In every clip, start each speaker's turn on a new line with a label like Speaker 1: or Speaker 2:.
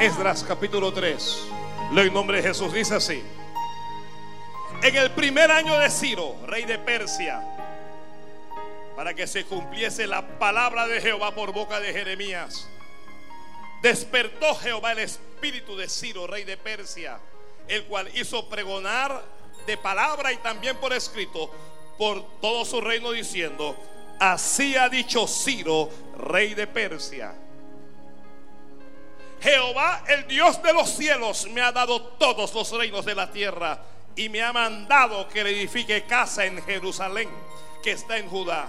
Speaker 1: Esdras capítulo 3. Leo en nombre de Jesús. Dice así. En el primer año de Ciro, rey de Persia, para que se cumpliese la palabra de Jehová por boca de Jeremías, despertó Jehová el espíritu de Ciro, rey de Persia, el cual hizo pregonar de palabra y también por escrito por todo su reino diciendo, así ha dicho Ciro, rey de Persia. Jehová, el Dios de los cielos, me ha dado todos los reinos de la tierra y me ha mandado que le edifique casa en Jerusalén, que está en Judá.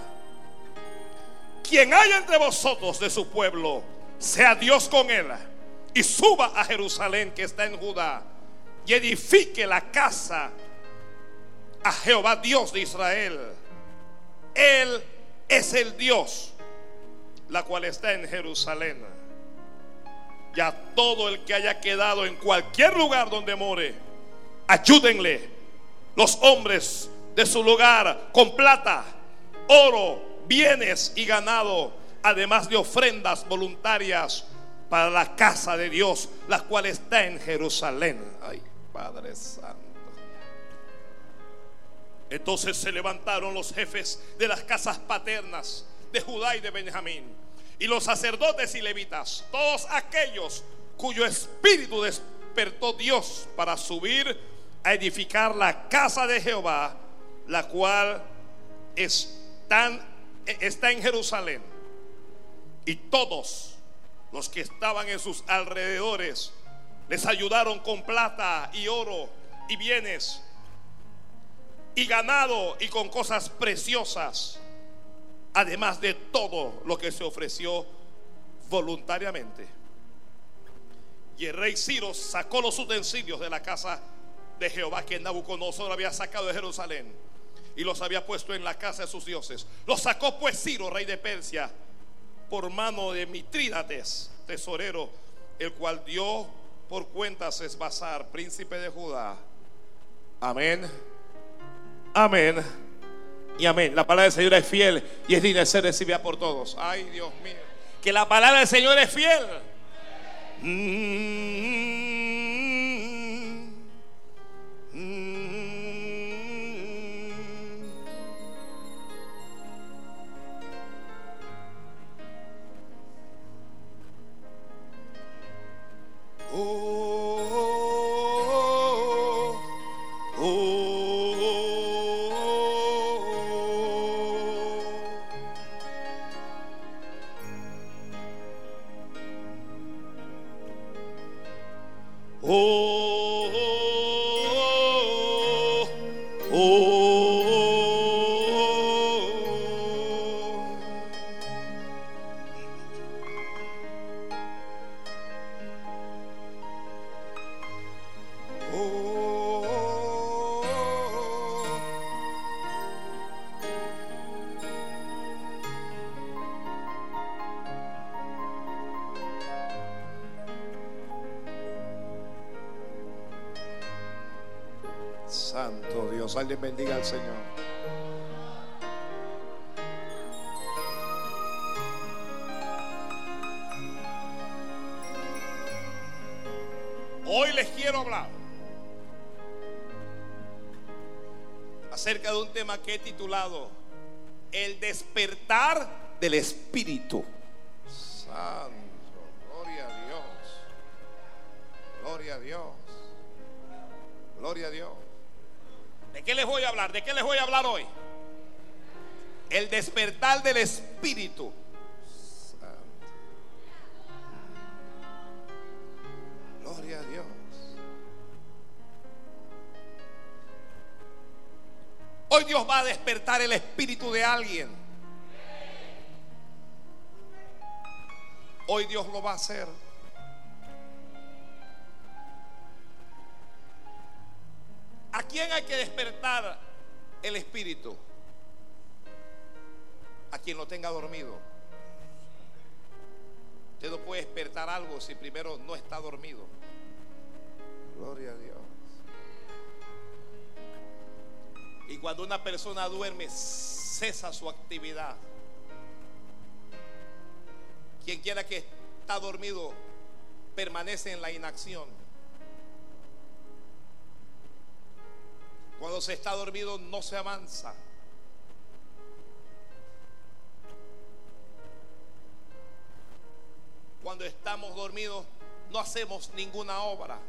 Speaker 1: Quien haya entre vosotros de su pueblo, sea Dios con él y suba a Jerusalén, que está en Judá, y edifique la casa a Jehová Dios de Israel. Él es el Dios, la cual está en Jerusalén. Ya todo el que haya quedado en cualquier lugar donde more, ayúdenle los hombres de su lugar con plata, oro, bienes y ganado, además de ofrendas voluntarias para la casa de Dios, la cual está en Jerusalén. Ay, Padre Santo. Entonces se levantaron los jefes de las casas paternas de Judá y de Benjamín, y los sacerdotes y levitas, todos aquellos cuyo espíritu despertó Dios para subir a edificar la casa de Jehová, la cual está en Jerusalén. Y todos los que estaban en sus alrededores les ayudaron con plata y oro y bienes y ganado y con cosas preciosas, además de todo lo que se ofreció voluntariamente. Y el rey Ciro sacó los utensilios de la casa de Jehová que Nabucodonosor había sacado de Jerusalén y los había puesto en la casa de sus dioses. Los sacó pues Ciro, rey de Persia, por mano de Mitrídates, tesorero, el cual dio por cuentas Esbazar, príncipe de Judá. Amén Amén. Y amén. La palabra del Señor es fiel y es digna de ser recibida por todos. Ay, Dios mío. Que la palabra del Señor es fiel. Bendiga al Señor. Hoy les quiero hablar acerca de un tema que he titulado Lo va a hacer. ¿A quién hay que despertar el espíritu? A quien lo tenga dormido. Usted no puede despertar algo si primero no está dormido. Gloria a Dios. Y cuando una persona duerme, cesa su actividad. Quien quiera que está dormido, permanece en la inacción. Cuando se está dormido no se avanza. Cuando estamos dormidos no hacemos ninguna obra.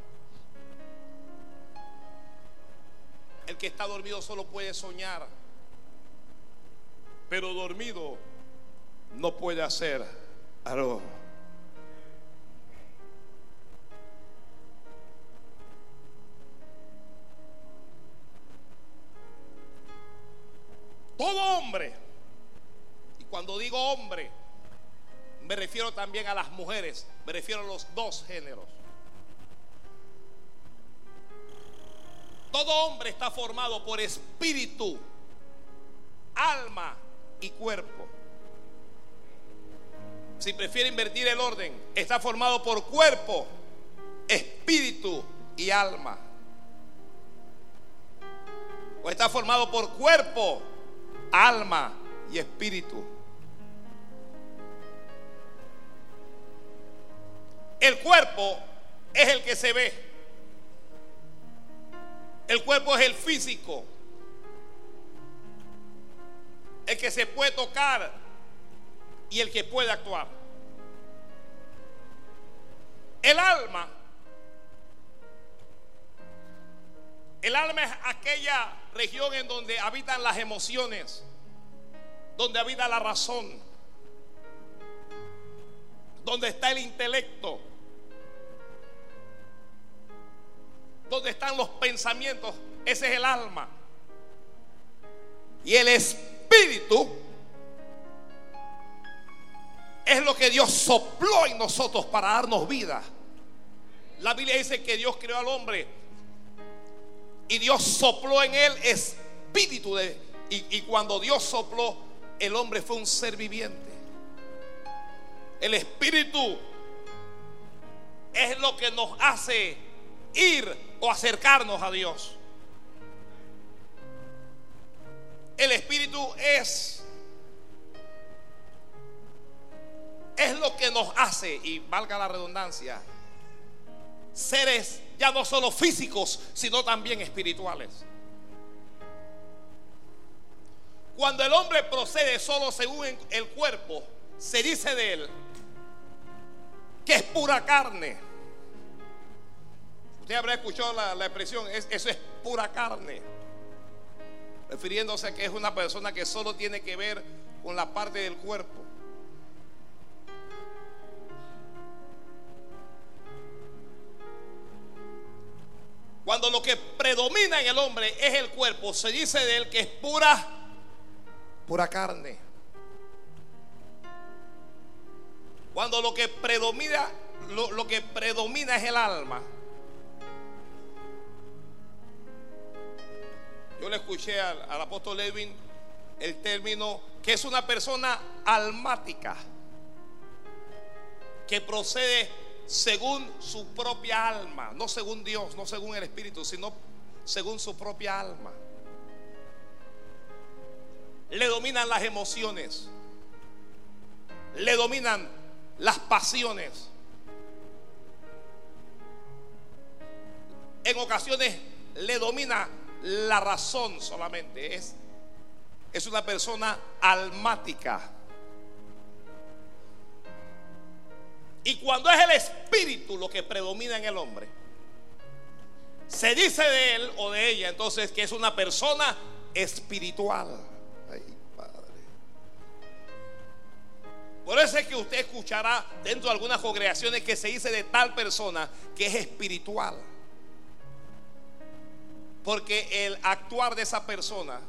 Speaker 1: El que está dormido solo puede soñar, pero dormido no puede hacer algo. Digo hombre, me refiero también a las mujeres, me refiero a los dos géneros. Todo hombre está formado por espíritu, alma y cuerpo. Si prefiere invertir el orden, está formado por cuerpo, espíritu y alma. O está formado por cuerpo, alma y espíritu. El cuerpo es el que se ve. El cuerpo es el físico. El que se puede tocar y el que puede actuar. El alma. El alma es aquella región en donde habitan las emociones, donde habita la razón, donde está el intelecto, donde están los pensamientos, ese es el alma. Y el espíritu es lo que Dios sopló en nosotros para darnos vida. La Biblia dice que Dios creó al hombre y Dios sopló en él espíritu de... Y, y cuando Dios sopló, el hombre fue un ser viviente. El espíritu es lo que nos hace ir o acercarnos a Dios. El espíritu es es lo que nos hace y valga la redundancia seres ya no solo físicos, sino también espirituales. Cuando el hombre procede solo según el cuerpo, se dice de él que es pura carne. Usted habrá escuchado la, expresión, eso es pura carne. Refiriéndose a que es una persona que solo tiene que ver con la parte del cuerpo. Cuando lo que predomina en el hombre es el cuerpo, se dice de él que es pura, pura carne. Cuando lo que predomina, lo que predomina es el alma, Yo le escuché al, apóstol Levin el término que es una persona almática, que procede según su propia alma, no según Dios, no según el Espíritu, sino según su propia alma. Le dominan las emociones, le dominan las pasiones. En ocasiones le domina la razón solamente, es, es una persona almática. Y cuando es el espíritu lo que predomina en el hombre, se dice de él o de ella entonces que es una persona espiritual. Por eso es que usted escuchará dentro de algunas congregaciones que se dice de tal persona que es espiritual. Porque el actuar de esa persona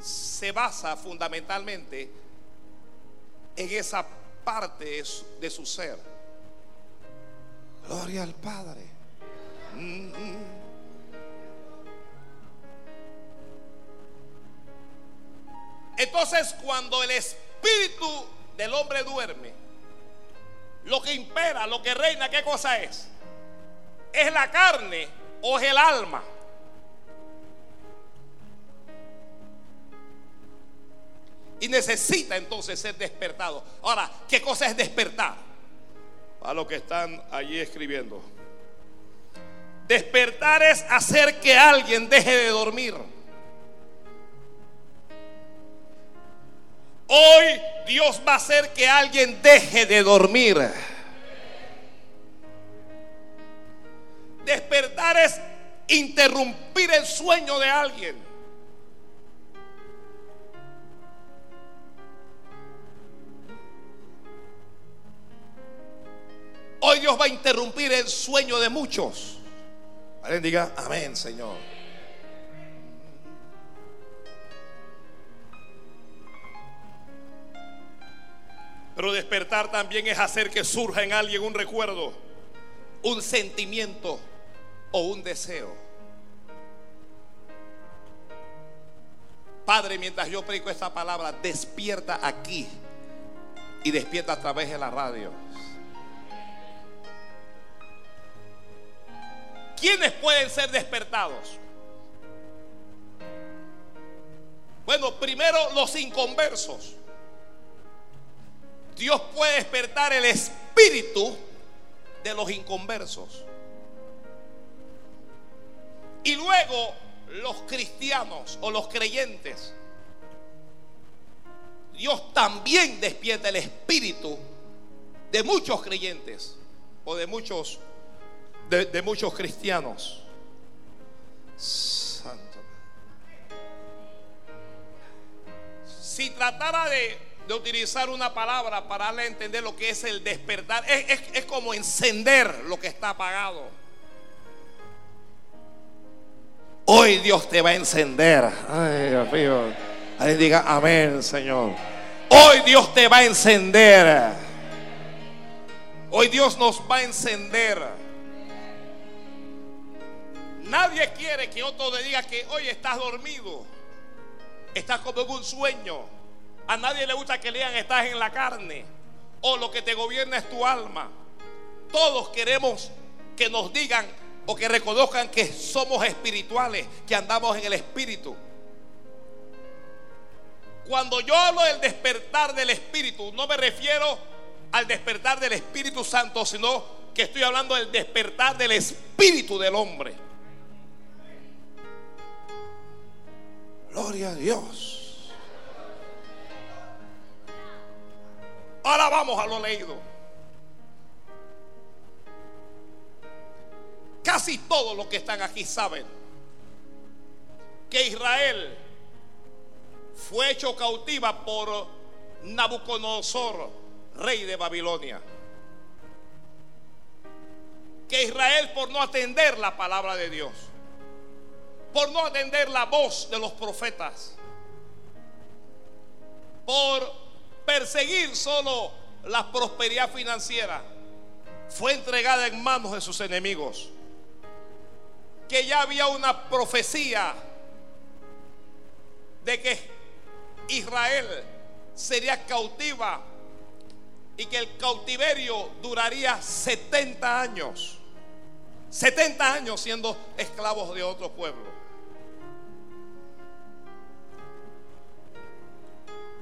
Speaker 1: se basa fundamentalmente en esa parte de su, ser. Gloria al Padre. Mm-hmm. Entonces cuando el espíritu del hombre duerme, lo que impera, lo que reina, ¿qué cosa es? ¿Es la carne o es el alma? Y necesita entonces ser despertado. Ahora, ¿qué cosa es despertar? A los que están allí escribiendo. Despertar es hacer que alguien deje de dormir. Hoy Dios va a hacer que alguien deje de dormir. Despertar es interrumpir el sueño de alguien. Hoy Dios va a interrumpir el sueño de muchos. Alguien diga, amén, Señor. Pero despertar también es hacer que surja en alguien un recuerdo, un sentimiento o un deseo. Padre, mientras yo predico esta palabra, despierta aquí y despierta a través de la radio. ¿Quiénes pueden ser despertados? Bueno, primero los inconversos. Dios puede despertar el espíritu de los inconversos. Y luego los cristianos o los creyentes. Dios también despierta el espíritu de muchos creyentes o de muchos de, muchos cristianos. Si tratara de, utilizar una palabra para darle a entender lo que es el despertar, es, es como encender lo que está apagado. Hoy Dios te va a encender. Ay, Dios. Alguien diga amén, Señor. Hoy Dios te va a encender. Hoy Dios nos va a encender. Nadie quiere que otro le diga que hoy estás dormido. Estás como en un sueño. A nadie le gusta que le digan estás en la carne. O lo que te gobierna es tu alma. Todos queremos que nos digan o que reconozcan que somos espirituales, que andamos en el espíritu. Cuando yo hablo del despertar del espíritu, no me refiero al despertar del Espíritu Santo, sino que estoy hablando del despertar del espíritu del hombre. Gloria a Dios. Ahora vamos a lo leído. Casi todos los que están aquí saben que Israel fue hecho cautiva por Nabucodonosor, rey de Babilonia. Que Israel por no atender la palabra de Dios por no atender la voz de los profetas, por perseguir solo la prosperidad financiera, fue entregada en manos de sus enemigos. Que ya había una profecía de que Israel sería cautiva y que el cautiverio duraría 70 años. 70 años siendo esclavos de otro pueblo.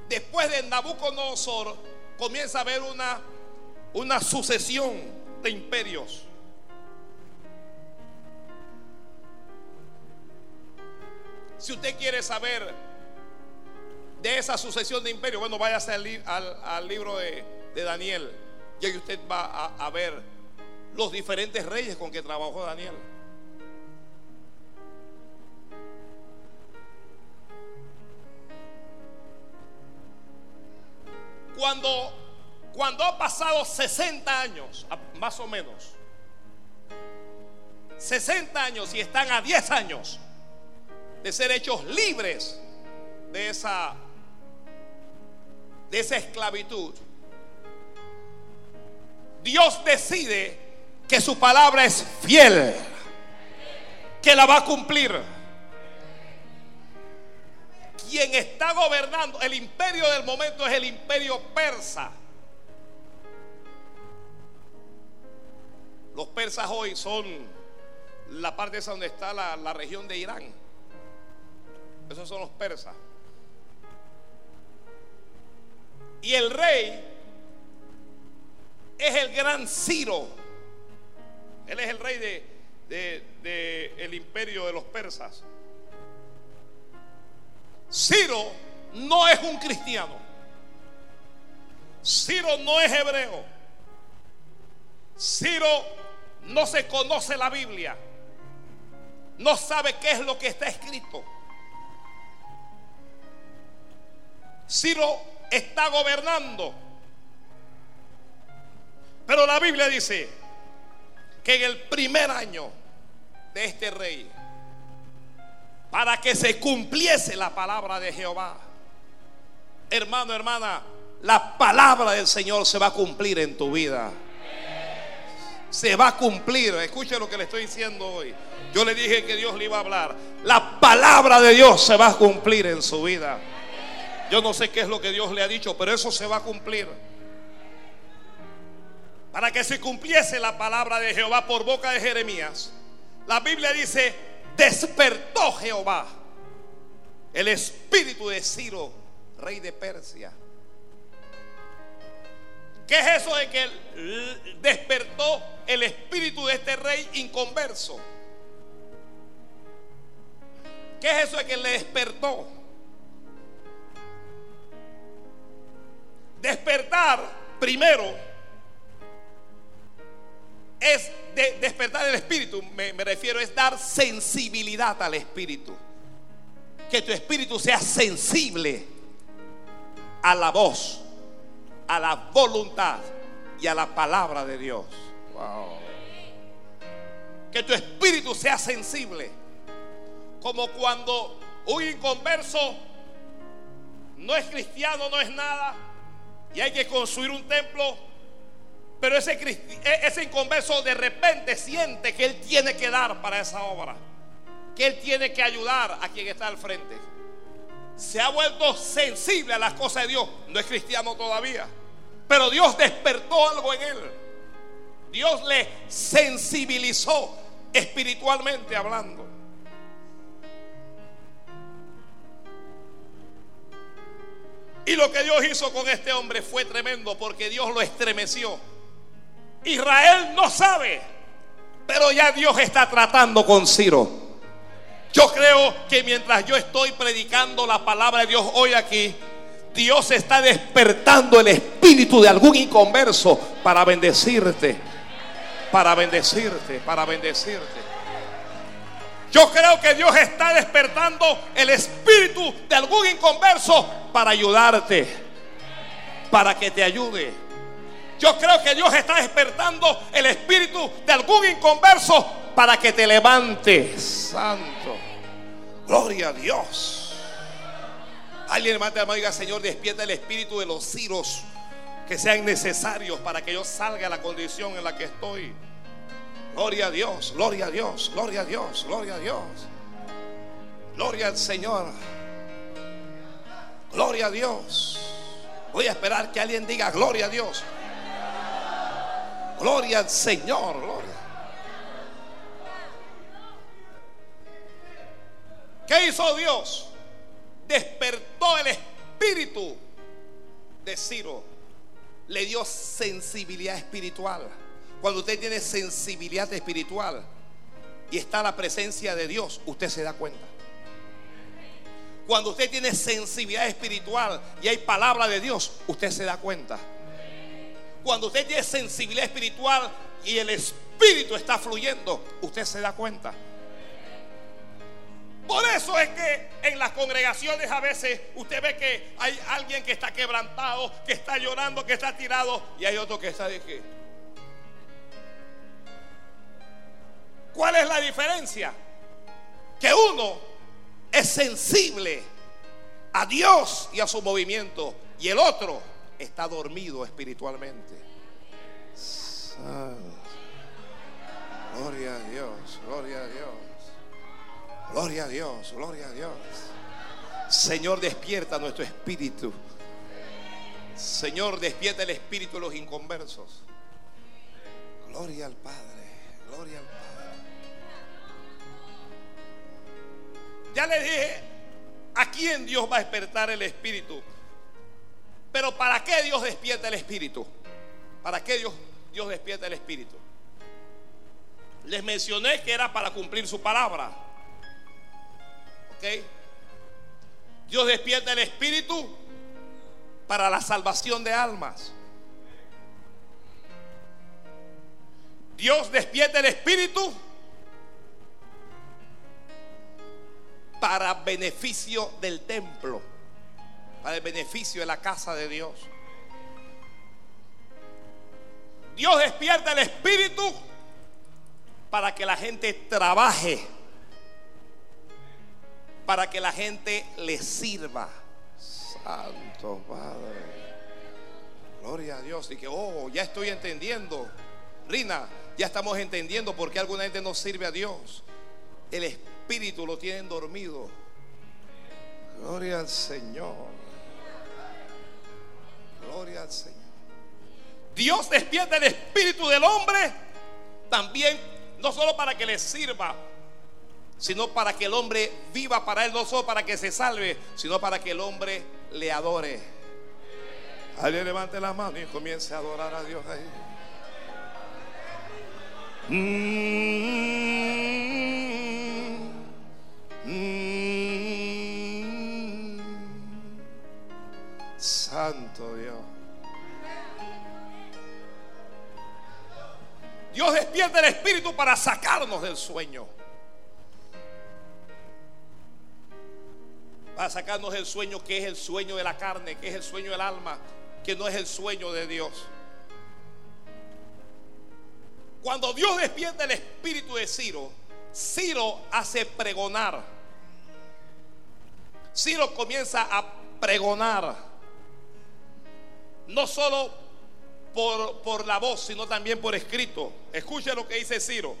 Speaker 1: Después de Nabucodonosor comienza a haber una, una sucesión de imperios. Si usted quiere saber de esa sucesión de imperios, bueno, váyase al, al, libro de, Daniel y ahí usted va a ver los diferentes reyes con que trabajó Daniel. Cuando, cuando ha pasado 60 años, más o menos, 60 años y están a 10 años de ser hechos libres de esa, de esa esclavitud, Dios decide que su palabra es fiel, que la va a cumplir quien está gobernando el imperio del momento es el imperio persa. Los persas hoy son la parte esa donde está la, región de Irán. Esos son los persas. Y el rey es el gran Ciro. Él es el rey de, de el imperio de los persas. Ciro no es un cristiano. Ciro no es hebreo. Ciro no se conoce la Biblia. No sabe qué es lo que está escrito. Ciro está gobernando. Pero la Biblia dice que en el primer año de este rey, para que se cumpliese la palabra de Jehová, hermano, hermana, la palabra del Señor se va a cumplir en tu vida. Se va a cumplir. Escuche lo que le estoy diciendo hoy. Yo le dije que Dios le iba a hablar. La palabra de Dios se va a cumplir en su vida. Yo no sé qué es lo que Dios le ha dicho, pero eso se va a cumplir. Para que se cumpliese la palabra de Jehová por boca de Jeremías, la Biblia dice, despertó Jehová el espíritu de Ciro, rey de Persia. ¿Qué es eso de que despertó el espíritu de este rey inconverso? ¿Qué es eso de que le despertó? Despertar primero es despertar el espíritu, me, me refiero, es dar sensibilidad al espíritu. Que tu espíritu sea sensible a la voz, a la voluntad y a la palabra de Dios. Que tu espíritu sea sensible. Como cuando un inconverso no es cristiano, no es nada, y hay que construir un templo, pero ese, e-, ese inconverso de repente siente que él tiene que dar para esa obra, que él tiene que ayudar a quien está al frente. Se ha vuelto sensible a las cosas de Dios, no es cristiano todavía, pero Dios despertó algo en él. Dios le sensibilizó espiritualmente hablando. Y lo que Dios hizo con este hombre fue tremendo porque Dios lo estremeció. Israel no sabe, pero ya Dios está tratando con Ciro. Yo creo que mientras yo estoy predicando la palabra de Dios hoy aquí, Dios está despertando el espíritu de algún inconverso para bendecirte, para bendecirte, para bendecirte. Yo creo que Dios está despertando el espíritu de algún inconverso para ayudarte, para que te ayude. Yo creo que Dios está despertando el espíritu de algún inconverso para que te levantes. Santo. Gloria a Dios. Alguien levanta la mano y diga, Señor, despierta el espíritu de los ciros que sean necesarios para que yo salga a la condición en la que estoy. Gloria a Dios, gloria a Dios, gloria a Dios, gloria a Dios. Gloria al Señor. Gloria a Dios. Voy a esperar que alguien diga gloria a Dios. Gloria al Señor, gloria. ¿Qué hizo Dios? Despertó el espíritu de Ciro. Le dio sensibilidad espiritual. Cuando usted tiene sensibilidad espiritual y está la presencia de Dios, usted se da cuenta. Cuando usted tiene sensibilidad espiritual y hay palabra de Dios, usted se da cuenta. Cuando usted tiene sensibilidad espiritual y el espíritu está fluyendo, usted se da cuenta. Por eso es que en las congregaciones a veces usted ve que hay alguien que está quebrantado, que está llorando, que está tirado y hay otro que está de que ¿Cuál es la diferencia? Que uno es sensible a Dios y a su movimiento y el otro está dormido espiritualmente. Gloria a Dios, gloria a Dios. Gloria a Dios, gloria a Dios. Señor, despierta nuestro espíritu. Señor, despierta el espíritu de los inconversos. Gloria al Padre, gloria al Padre. Ya le dije a quién Dios va a despertar el espíritu. Pero ¿para qué Dios despierta el espíritu? ¿Para qué Dios Dios despierta el espíritu? Les mencioné que era para cumplir su palabra. ¿Ok? Dios despierta el espíritu para la salvación de almas. Dios despierta el espíritu para beneficio del templo, para el beneficio de la casa de Dios. Dios despierta el espíritu para que la gente trabaje, para que la gente le sirva. Santo Padre. Gloria a Dios. Y que, oh, ya estoy entendiendo. Rina, ya estamos entendiendo por qué alguna gente no sirve a Dios. El espíritu lo tienen dormido. Gloria al Señor. Gloria al Señor. Dios despierta el espíritu del hombre también, no solo para que le sirva, sino para que el hombre viva para él, no solo para que se salve, sino para que el hombre le adore. Alguien levante la mano y comience a adorar a Dios ahí. Mm, Santo Dios. Dios despierta el espíritu para sacarnos del sueño. Para sacarnos del sueño que es el sueño de la carne, que es el sueño del alma, que no es el sueño de Dios. Cuando Dios despierta el espíritu de Ciro, Ciro hace pregonar. Ciro comienza a pregonar. No solo por, por, la voz, sino también por escrito. Escuche lo que dice Ciro.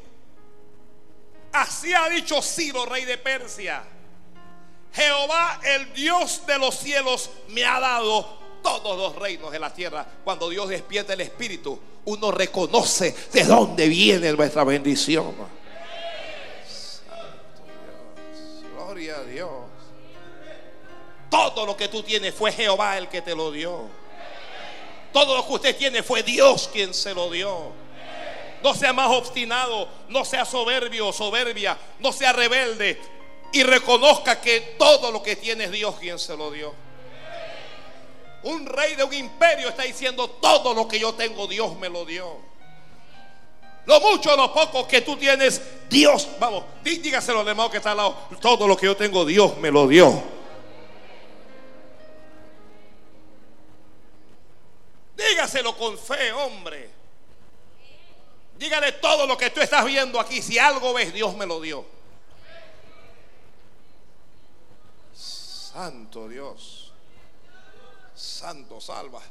Speaker 1: Así ha dicho Ciro, rey de Persia. Jehová, el Dios de los cielos, me ha dado todos los reinos de la tierra. Cuando Dios despierta el espíritu, uno reconoce de dónde viene nuestra bendición. Santo Dios. Gloria a Dios. Todo lo que tú tienes fue Jehová el que te lo dio. Todo lo que usted tiene fue Dios quien se lo dio. No sea más obstinado, no sea soberbio o soberbia, no sea rebelde y reconozca que todo lo que tiene es Dios quien se lo dio. Un rey de un imperio está diciendo todo lo que yo tengo, Dios me lo dio. Lo mucho o lo poco que tú tienes, Dios, vamos, dígaselo al hermano que está al lado, todo lo que yo tengo, Dios me lo dio. Dígaselo con fe, hombre. Dígale todo lo que tú estás viendo aquí. Si algo ves, Dios me lo dio. Santo Dios. Santo salva.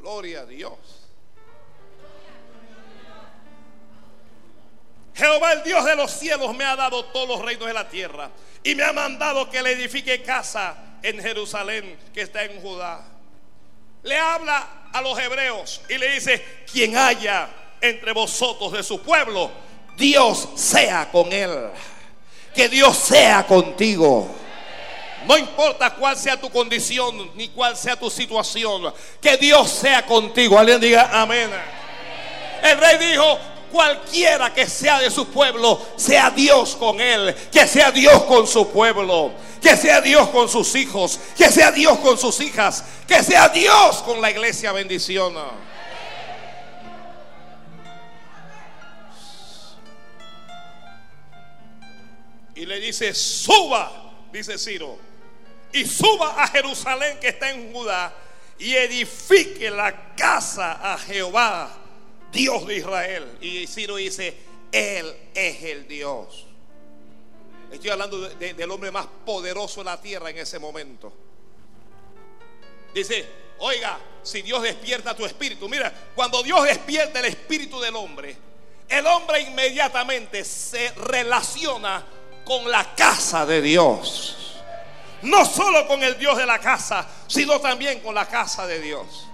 Speaker 1: Gloria a Dios. Jehová el Dios de los cielos me ha dado todos los reinos de la tierra y me ha mandado que le edifique casa en Jerusalén que está en Judá. Le habla a los hebreos y le dice, quien haya entre vosotros de su pueblo, Dios sea con él. Que Dios sea contigo. No importa cuál sea tu condición ni cuál sea tu situación. Que Dios sea contigo. Alguien diga amén. El rey dijo, cualquiera que sea de su pueblo, sea Dios con él. Que sea Dios con su pueblo. Que sea Dios con sus hijos. Que sea Dios con sus hijas. Que sea Dios con la iglesia. Bendición. Y le dice, suba, dice Ciro y suba a Jerusalén que está en Judá y edifique la casa a Jehová, Dios de Israel. Y Ciro dice, Él es el Dios. Estoy hablando del hombre más poderoso de la tierra en ese momento. Dice, oiga, si Dios despierta tu espíritu, mira, cuando Dios despierta el espíritu del hombre, el hombre inmediatamente se relaciona con la casa de Dios no solo con el Dios de la casa, sino también con la casa de Dios.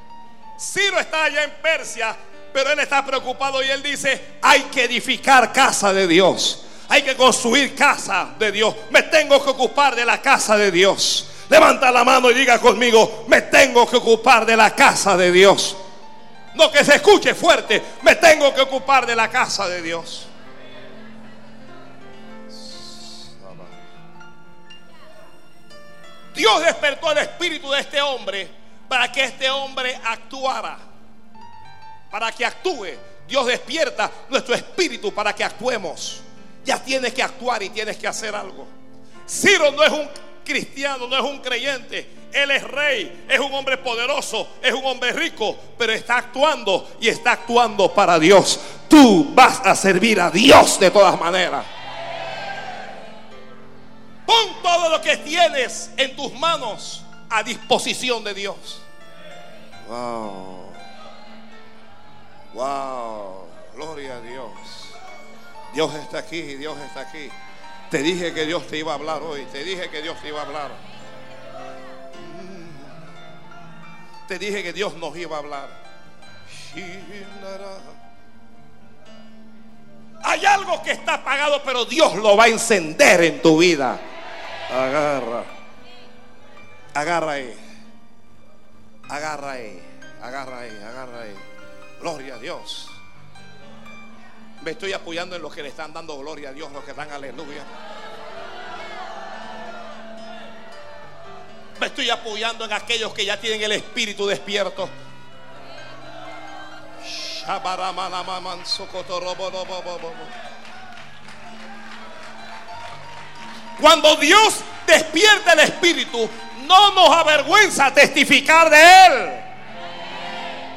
Speaker 1: Ciro está allá en Persia, pero él está preocupado y él dice, hay que edificar casa de Dios. Hay que construir casa de Dios. Me tengo que ocupar de la casa de Dios. Levanta la mano y diga conmigo, me tengo que ocupar de la casa de Dios. No que se escuche fuerte. Me tengo que ocupar de la casa de Dios. Dios despertó el espíritu de este hombre para que este hombre actuara. Para que actúe. Dios despierta nuestro espíritu para que actuemos. Ya tienes que actuar y tienes que hacer algo. Ciro no es un cristiano, no es un creyente. Él es rey, es un hombre poderoso, es un hombre rico, pero está actuando y está actuando para Dios. Tú vas a servir a Dios de todas maneras. Pon todo lo que tienes en tus manos a disposición de Dios. Wow. Wow. Gloria a Dios. Dios está aquí, Dios está aquí. Te dije que Dios te iba a hablar hoy. Te dije que Dios te iba a hablar. Te dije que Dios nos iba a hablar. Hay algo que está apagado, pero Dios lo va a encender en tu vida. Agarra. Agarra ahí. Agarra ahí. Agarra ahí. Agarra ahí. Gloria a Dios. Me estoy apoyando en los que le están dando gloria a Dios, los que dan aleluya. Me estoy apoyando en aquellos que ya tienen el espíritu despierto. Cuando Dios despierta el espíritu, no nos avergüenza testificar de él.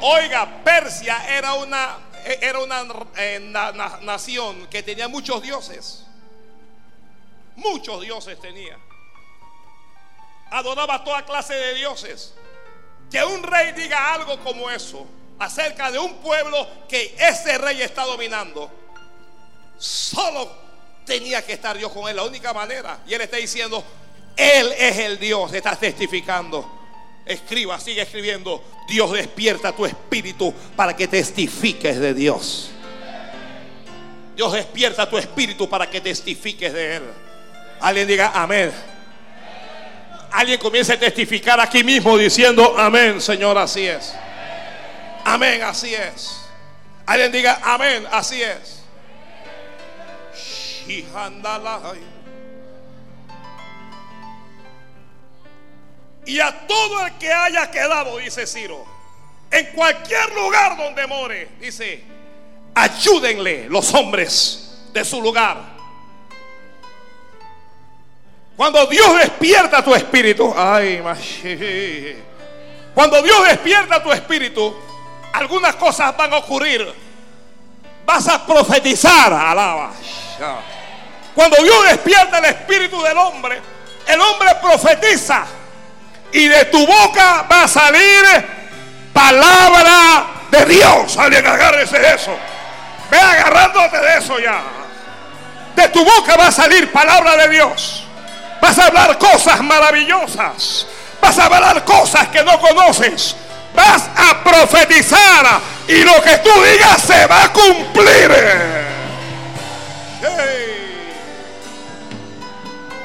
Speaker 1: Oiga, Persia era una era una eh, nación que tenía muchos dioses. Muchos dioses tenía. Adoraba toda clase de dioses. Que un rey diga algo como eso acerca de un pueblo que ese rey está dominando. Solo tenía que estar Dios con él, la única manera. Y él está diciendo, Él es el Dios, está testificando. Escriba, sigue escribiendo. Dios despierta tu espíritu para que testifiques de Dios. Dios despierta tu espíritu para que testifiques de Él. Alguien diga amén. Alguien comience a testificar aquí mismo diciendo amén, Señor, así es. Amén, así es. Alguien diga amén, así es. Y a todo el que haya quedado, dice Ciro, en cualquier lugar donde more, dice, ayúdenle los hombres de su lugar. Cuando Dios despierta tu espíritu, ay, cuando Dios despierta tu espíritu, algunas cosas van a ocurrir. Vas a profetizar, alaba. Cuando Dios despierta el espíritu del hombre, el hombre profetiza y de tu boca va a salir palabra de Dios. Alguien agárrese de eso. Ve agarrándote de eso ya. De tu boca va a salir palabra de Dios. Vas a hablar cosas maravillosas. Vas a hablar cosas que no conoces. Vas a profetizar y lo que tú digas se va a cumplir.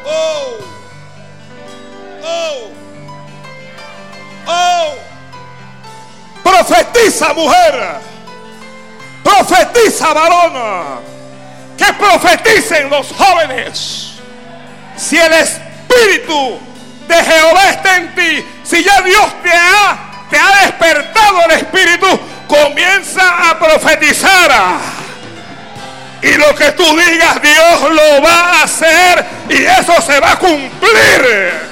Speaker 1: Oh. Oh. Oh, profetiza mujer, profetiza varón, que profeticen los jóvenes. Si el Espíritu de Jehová está en ti, si ya Dios te ha, te ha despertado el Espíritu, comienza a profetizar. Y lo que tú digas, Dios lo va a hacer y eso se va a cumplir.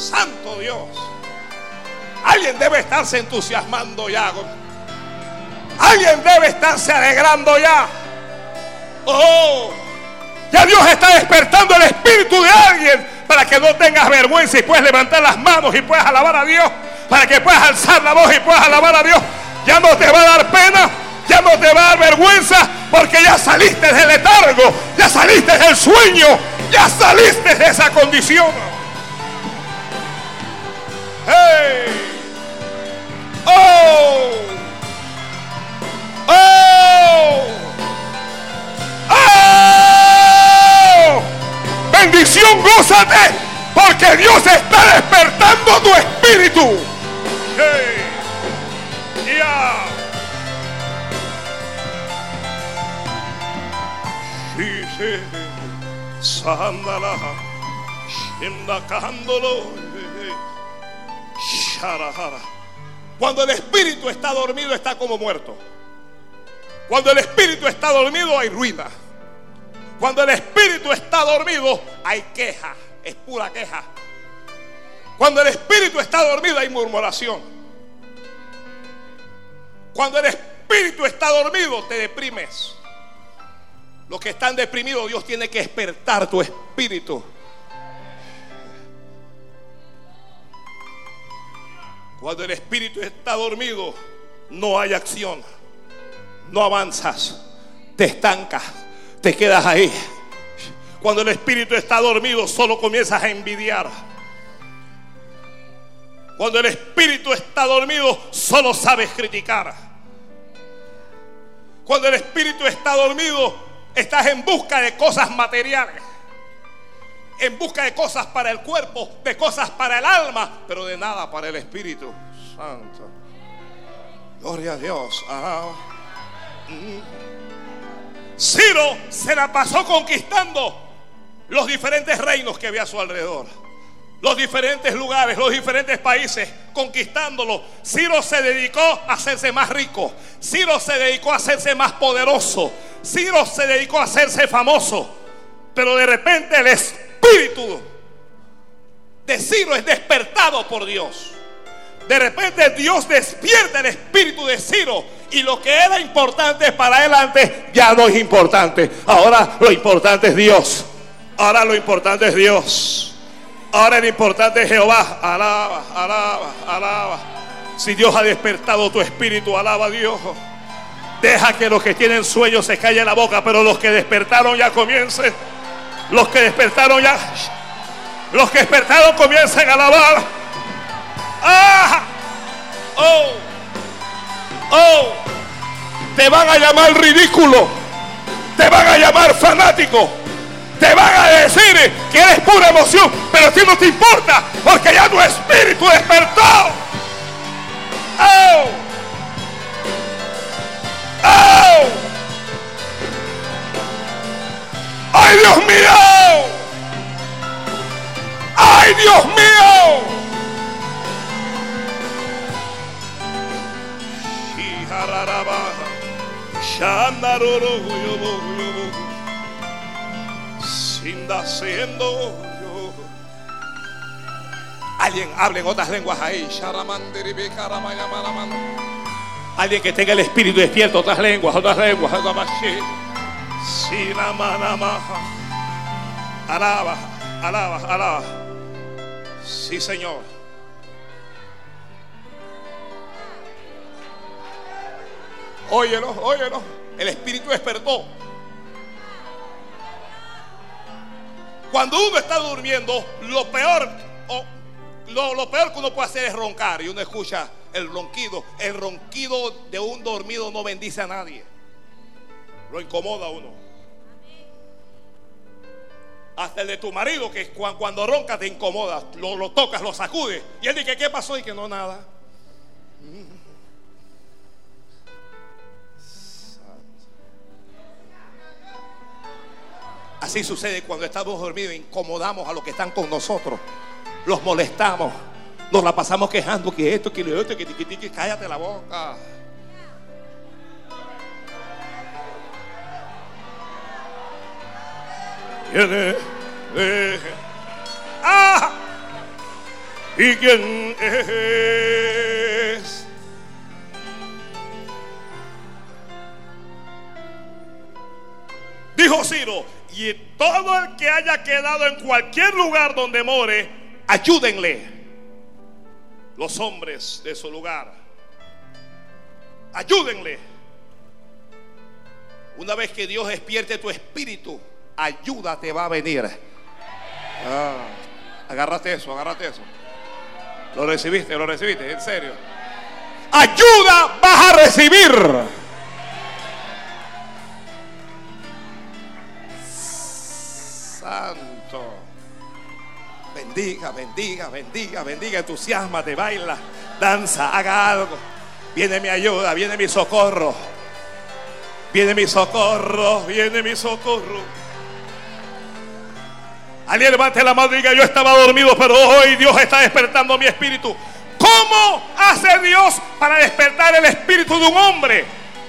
Speaker 1: Santo Dios. Alguien debe estarse entusiasmando ya. Alguien debe estarse alegrando ya. Oh, ya Dios está despertando el espíritu de alguien para que no tengas vergüenza y puedas levantar las manos y puedas alabar a Dios. Para que puedas alzar la voz y puedas alabar a Dios. Ya no te va a dar pena, ya no te va a dar vergüenza porque ya saliste del letargo, ya saliste del sueño, ya saliste de esa condición. Hey. Oh. Oh. Oh. Bendición, gózate, porque Dios está despertando tu espíritu. Hey. Yeah. Sándala, Shimda Kandolo. Cuando el espíritu está dormido, está como muerto. Cuando el espíritu está dormido, hay ruina. Cuando el espíritu está dormido, hay queja. Es pura queja. Cuando el espíritu está dormido, hay murmuración. Cuando el espíritu está dormido, te deprimes. Los que están deprimidos, Dios tiene que despertar tu espíritu. Cuando el espíritu está dormido, no hay acción. No avanzas. Te estancas. Te quedas ahí. Cuando el espíritu está dormido, solo comienzas a envidiar. Cuando el espíritu está dormido, solo sabes criticar. Cuando el espíritu está dormido, estás en busca de cosas materiales. En busca de cosas para el cuerpo, de cosas para el alma, pero de nada para el espíritu santo. Gloria a Dios. Mm. Ciro se la pasó conquistando los diferentes reinos que había a su alrededor. Los diferentes lugares, los diferentes países, conquistándolo. Ciro se dedicó a hacerse más rico. Ciro se dedicó a hacerse más poderoso. Ciro se dedicó a hacerse famoso. Pero de repente el espíritu de Ciro es despertado por Dios. De repente Dios despierta el espíritu de Ciro y lo que era importante para él antes ya no es importante. Ahora lo importante es Dios. Ahora lo importante es Dios. Ahora lo importante es Jehová. Alaba, alaba, alaba. Si Dios ha despertado tu espíritu, alaba a Dios. Deja que los que tienen sueños se callen la boca, pero los que despertaron ya comiencen. Los que despertaron ya. Los que despertaron comiencen a alabar. ¡Ah! ¡Oh! ¡Oh! Te van a llamar ridículo. Te van a llamar fanático. Te van a decir que eres pura emoción. Pero a ti no te importa. Porque ya tu espíritu despertó. ¡Oh! ¡Oh! ¡Ay, Dios mío! ¡Ay, Dios mío! Alguien hable en otras lenguas ahí. Alguien que tenga el espíritu despierto, otras lenguas, otras lenguas. Alaba, alaba, alaba. Sí, Señor. Óyelo, óyelo. El espíritu despertó. Cuando uno está durmiendo, lo peor, lo, lo, peor que uno puede hacer es roncar. Y uno escucha el ronquido. El ronquido de un dormido no bendice a nadie. Lo incomoda a uno. Hasta el de tu marido, que cuando ronca te incomoda. Lo, lo tocas, lo sacudes. Y él dice, ¿qué pasó? Y que no, nada. Así sucede cuando estamos dormidos, incomodamos a los que están con nosotros, los molestamos, nos la pasamos quejando que esto, que lo otro, que, que, cállate la boca. Ah, ¿Y quién es? Dijo Ciro, y todo el que haya quedado en cualquier lugar donde more, ayúdenle. Los hombres de su lugar. Ayúdenle. Una vez que Dios despierte tu espíritu, ayuda te va a venir. Ah, agárrate eso, agárrate eso. Lo recibiste, lo recibiste, en serio. Ayuda vas a recibir. Santo. Bendiga, bendiga, bendiga, bendiga, entusiasmate, baila, danza, haga algo. Viene mi ayuda, viene mi socorro. Viene mi socorro, viene mi socorro. Alguien levante la mano y diga, yo estaba dormido, pero hoy Dios está despertando mi espíritu. ¿Cómo hace Dios para despertar el espíritu de un hombre?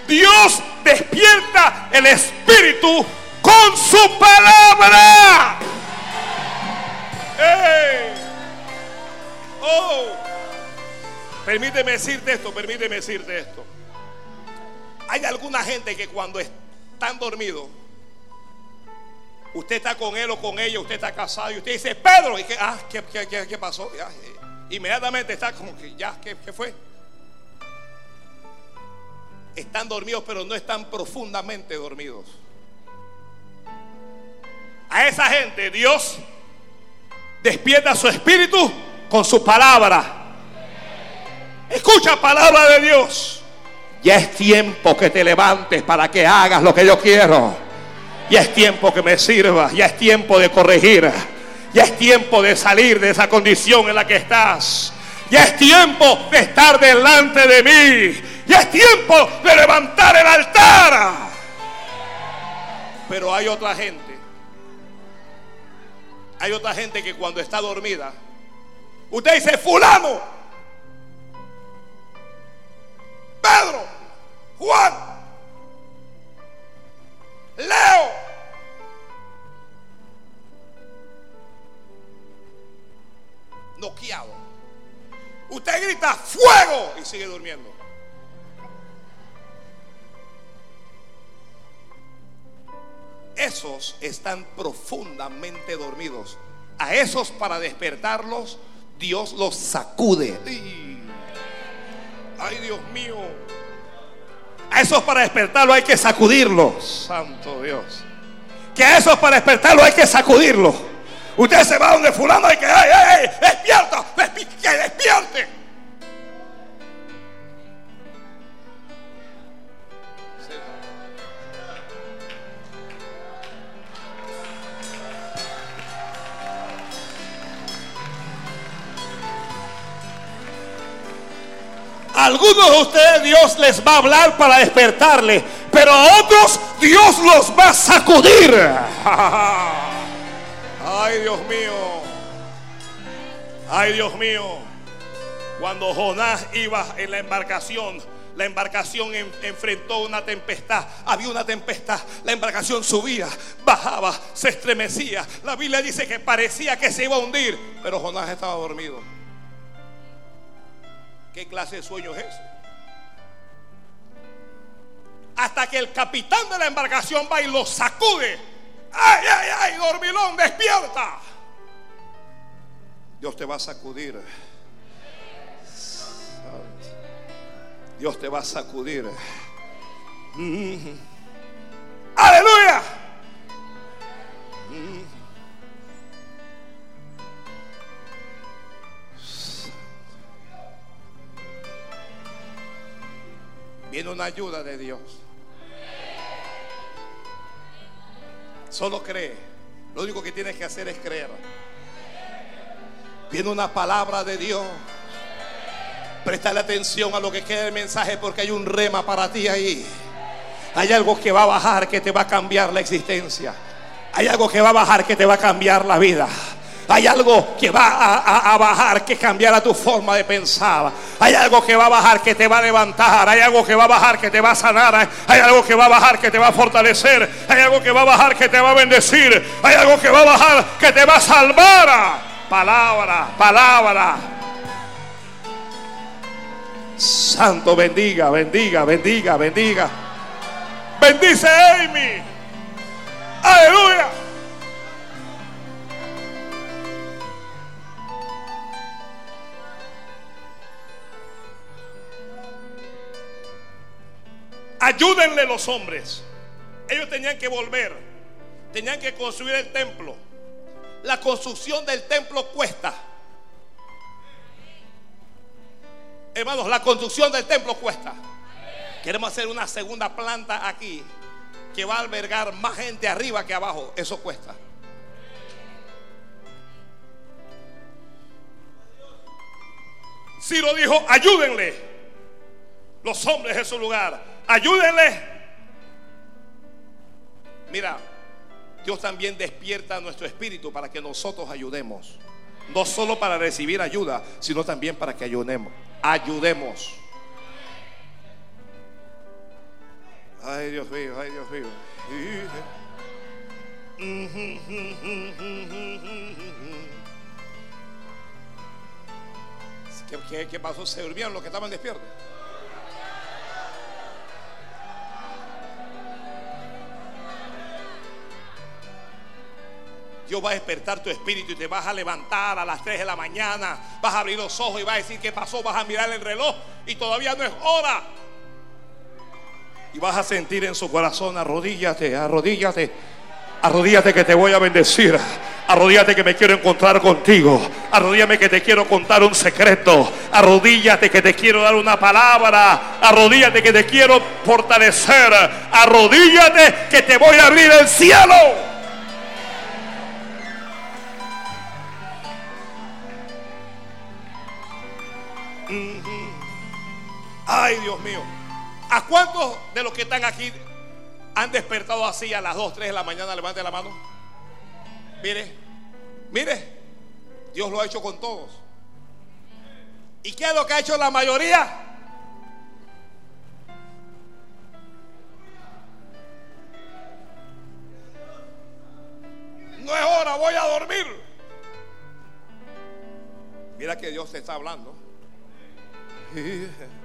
Speaker 1: Dios despierta el espíritu con su palabra. Oh. Permíteme decirte esto, permíteme decirte esto. Hay alguna gente que cuando están dormidos, usted está con él o con ella, usted está casado y usted dice, Pedro, y que, ah, ¿qué, qué, pasó? Eh, inmediatamente está como que, ya, ¿qué, ¿qué fue? Están dormidos, pero no están profundamente dormidos. A esa gente Dios despierta su espíritu con su palabra. Escucha palabra de Dios. Ya es tiempo que te levantes para que hagas lo que yo quiero. Ya es tiempo que me sirvas. Ya es tiempo de corregir. Ya es tiempo de salir de esa condición en la que estás. Ya es tiempo de estar delante de mí. Ya es tiempo de levantar el altar. Pero hay otra gente. Hay otra gente que cuando está dormida, usted dice, fulano, Pedro, Juan, Leo. Noqueado. Usted grita fuego y sigue durmiendo. Esos están profundamente dormidos. A esos para despertarlos, Dios los sacude. Ay, Dios mío. A esos para despertarlo hay que sacudirlos. Santo Dios. Que a esos para despertarlo hay que sacudirlo. Usted se va donde fulano hay que, ay, ay, despierta, que despierte. Algunos de ustedes Dios les va a hablar para despertarle, pero a otros Dios los va a sacudir. Ay, Dios mío. Ay, Dios mío. Cuando Jonás iba en la embarcación, la embarcación enfrentó una tempestad. Había una tempestad. La embarcación subía, bajaba, se estremecía. La Biblia dice que parecía que se iba a hundir, pero Jonás estaba dormido. ¿Qué clase de sueño es ese? Hasta que el capitán de la embarcación va y lo sacude. ¡Ay, ay, ay! Dormilón, despierta. Dios te va a sacudir. Dios te va a sacudir. Mm. Aleluya. Viene una ayuda de Dios. Solo cree. Lo único que tienes que hacer es creer. Viene una palabra de Dios. Prestale atención a lo que queda el mensaje porque hay un rema para ti ahí. Hay algo que va a bajar que te va a cambiar la existencia. Hay algo que va a bajar que te va a cambiar la vida. Hay algo que va a, bajar que cambiará tu forma de pensar. Hay algo que va a bajar que te va a levantar. Hay algo que va a bajar que te va a sanar. Hay algo que va a bajar que te va a fortalecer. Hay algo que va a bajar que te va a bendecir. Hay algo que va a bajar que te va a salvar. Palabra, palabra. Santo bendiga, bendiga, bendiga, bendiga. Bendice Amy. Aleluya. Ayúdenle los hombres. Ellos tenían que volver. Tenían que construir el templo. La construcción del templo cuesta. Hermanos, la construcción del templo cuesta. Queremos hacer una segunda planta aquí que va a albergar más gente arriba que abajo. Eso cuesta. Si lo dijo, ayúdenle los hombres en su lugar ayúdenle. Mira, Dios también despierta nuestro espíritu para que nosotros ayudemos. No solo para recibir ayuda, sino también para que ayudemos. Ayudemos. Ay, Dios mío, ay, Dios mío. ¿Qué, qué, pasó? ¿Se durmieron los que estaban despiertos? Dios va a despertar tu espíritu y te vas a levantar a las 3 de la mañana. Vas a abrir los ojos y vas a decir qué pasó. Vas a mirar el reloj y todavía no es hora. Y vas a sentir en su corazón, arrodíllate, arrodíllate, arrodíllate que te voy a bendecir. Arrodíllate que me quiero encontrar contigo. Arrodíllame que te quiero contar un secreto. Arrodíllate que te quiero dar una palabra. Arrodíllate que te quiero fortalecer. Arrodíllate que te voy a abrir el cielo. Ay, Dios mío. ¿A cuántos de los que están aquí han despertado así a las 2, 3 de la mañana? Levante la mano. Mire, mire, Dios lo ha hecho con todos. ¿Y qué es lo que ha hecho la mayoría? No es hora, voy a dormir. Mira que Dios te está hablando.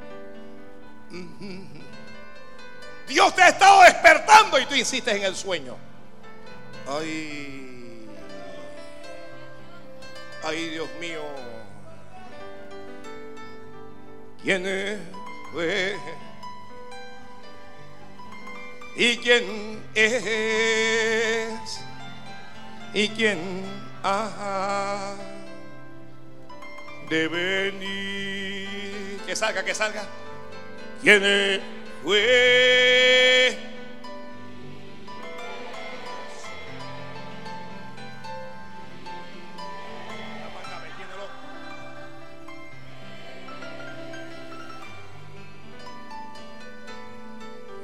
Speaker 1: Dios te ha estado despertando y tú insistes en el sueño. Ay, ay Dios mío. ¿Quién es? ¿Y quién es? ¿Y quién ha de venir? Que salga, que salga. ¿Quién fue?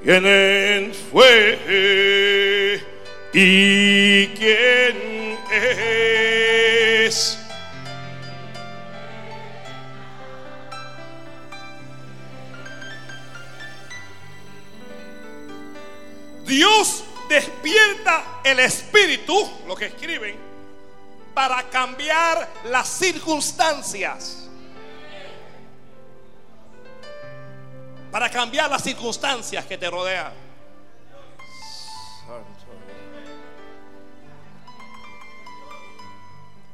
Speaker 1: ¿Quién fue? ¿Y quién es? Espíritu, lo que escriben, para cambiar las circunstancias. Para cambiar las circunstancias que te rodean.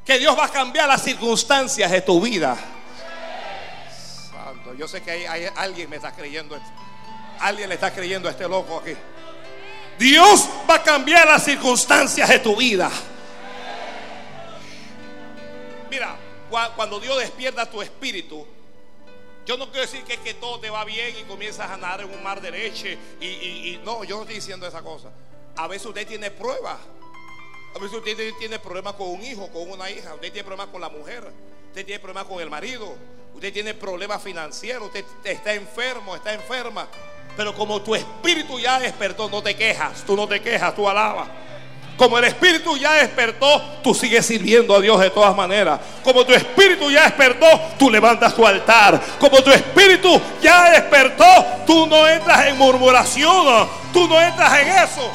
Speaker 1: Que Dios va a cambiar las circunstancias de tu vida. Santo, yo sé que hay, hay alguien me está creyendo. Alguien le está creyendo a este loco aquí. Dios va a cambiar las circunstancias de tu vida. Mira, cuando Dios despierta tu espíritu, yo no quiero decir que, que todo te va bien y comienzas a nadar en un mar de leche. Y, no, yo no estoy diciendo esa cosa. A veces usted tiene pruebas. A veces usted tiene problemas con un hijo, con una hija. Usted tiene problemas con la mujer. Usted tiene problemas con el marido. Usted tiene problemas financieros. Usted está enfermo, está enferma. Pero como tu espíritu ya despertó, no te quejas, tú no te quejas, tú alabas. Como el espíritu ya despertó, tú sigues sirviendo a Dios de todas maneras. Como tu espíritu ya despertó, tú levantas tu altar. Como tu espíritu ya despertó, tú no entras en murmuración, tú no entras en eso.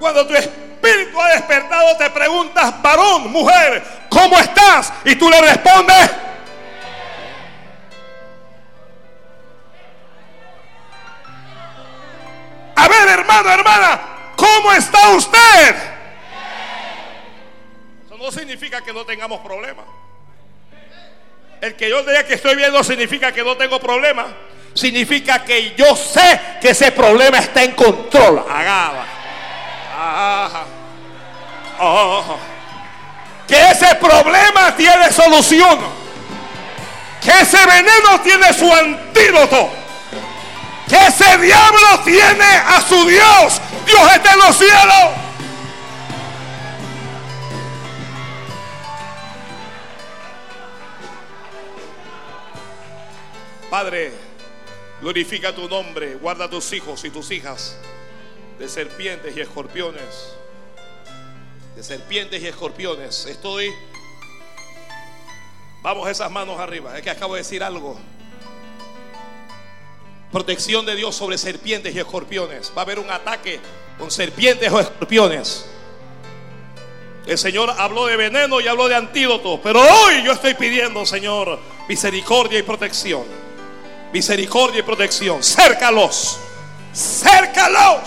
Speaker 1: Cuando tu espíritu espíritu ha despertado, te preguntas, varón, mujer, ¿cómo estás? Y tú le respondes, A ver, hermano, hermana, ¿cómo está usted? Eso no significa que no tengamos problemas. El que yo diga que estoy bien no significa que no tengo problemas. Significa que yo sé que ese problema está en control. Agaba. Que ese problema tiene solución. Que ese veneno tiene su antídoto. Que ese diablo tiene a su Dios. Dios está en los cielos. Padre, glorifica tu nombre, guarda a tus hijos y tus hijas de serpientes y escorpiones. De serpientes y escorpiones. Estoy. Vamos esas manos arriba. Es que acabo de decir algo. Protección de Dios sobre serpientes y escorpiones. Va a haber un ataque con serpientes o escorpiones. El Señor habló de veneno y habló de antídoto. Pero hoy yo estoy pidiendo, Señor, misericordia y protección. Misericordia y protección. Cércalos. Cércalos.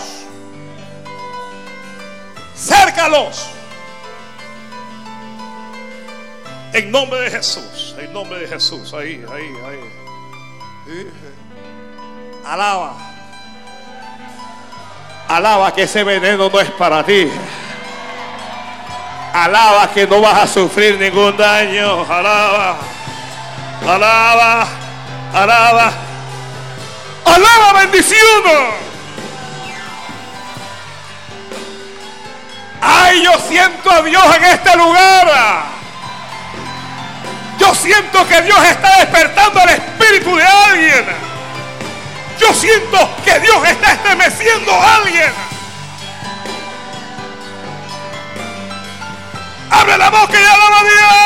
Speaker 1: Cércalos. En nombre de Jesús. En nombre de Jesús. Ahí, ahí, ahí. Alaba. Alaba que ese veneno no es para ti. Alaba que no vas a sufrir ningún daño. Alaba. Alaba. Alaba. Alaba bendición. Ay, yo siento a Dios en este lugar. Yo siento que Dios está despertando el espíritu de alguien. Yo siento que Dios está estremeciendo a alguien. Abre la boca y alaba a Dios.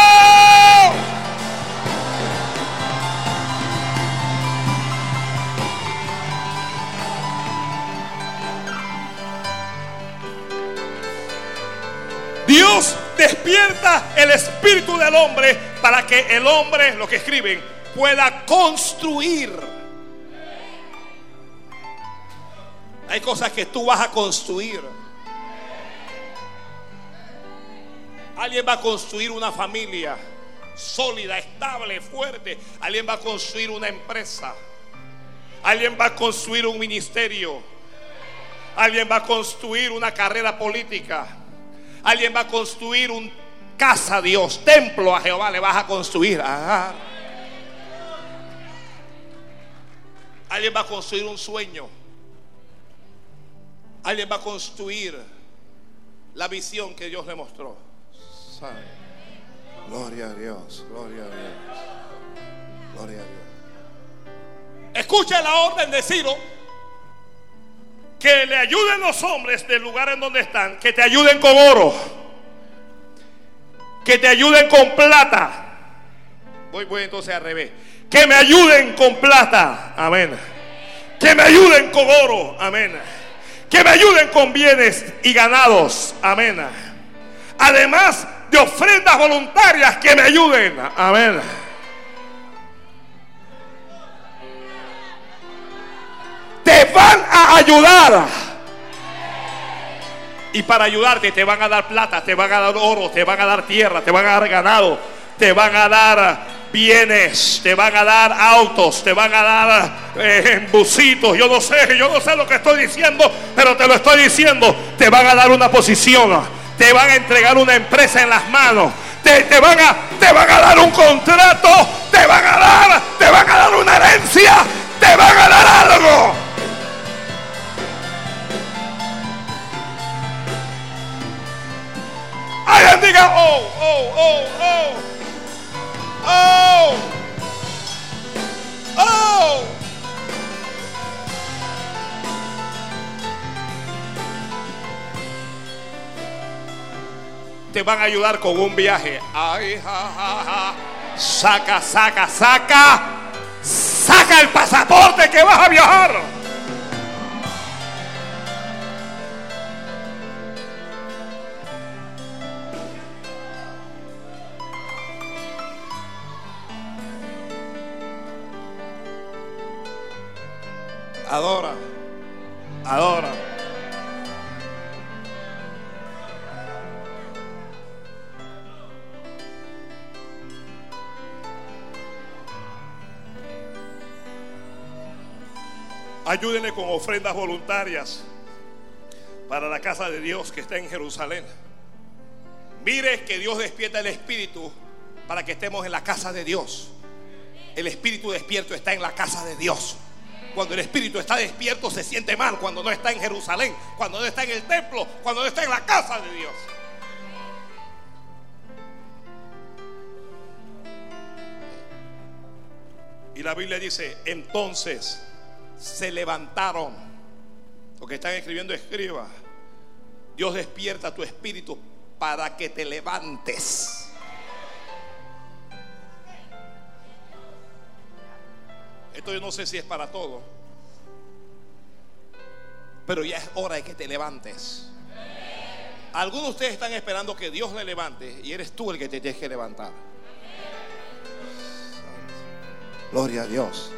Speaker 1: Dios despierta el espíritu del hombre para que el hombre, lo que escriben, pueda construir. Hay cosas que tú vas a construir. Alguien va a construir una familia sólida, estable, fuerte. Alguien va a construir una empresa. Alguien va a construir un ministerio. Alguien va a construir una carrera política. Alguien va a construir un casa a Dios, templo a Jehová le vas a construir. Ajá. Alguien va a construir un sueño. Alguien va a construir la visión que Dios le mostró. Gloria a Dios, gloria a Dios. Gloria a Dios. Escucha la orden de Ciro. Que le ayuden los hombres del lugar en donde están. Que te ayuden con oro. Que te ayuden con plata. Voy, voy entonces al revés. Que me ayuden con plata. Amén. Que me ayuden con oro. Amén. Que me ayuden con bienes y ganados. Amén. Además de ofrendas voluntarias que me ayuden. Amén. Te van a ayudar. Y para ayudarte te van a dar plata, te van a dar oro, te van a dar tierra, te van a dar ganado, te van a dar bienes, te van a dar autos, te van a dar eh, busitos. Yo no sé, yo no sé lo que estoy diciendo, pero te lo estoy diciendo. Te van a dar una posición, te van a entregar una empresa en las manos. Te, te, van a, te van a dar un contrato, te van a dar, te van a dar una herencia, te van a dar algo. Alguien diga, oh, oh, oh, oh. Oh. Oh. Te van a ayudar con un viaje. Ay, ja, ja, ja. Saca, saca, saca. Saca el pasaporte que vas a viajar. Adora. Adora. Ayúdenle con ofrendas voluntarias para la casa de Dios que está en Jerusalén. Mire que Dios despierta el espíritu para que estemos en la casa de Dios. El espíritu despierto está en la casa de Dios. Cuando el espíritu está despierto se siente mal cuando no está en Jerusalén, cuando no está en el templo, cuando no está en la casa de Dios. Y la Biblia dice, entonces se levantaron. Lo que están escribiendo, escriba. Dios despierta tu espíritu para que te levantes. Esto yo no sé si es para todo. Pero ya es hora de que te levantes. Algunos de ustedes están esperando que Dios le levante y eres tú el que te tienes que levantar. Gloria a Dios.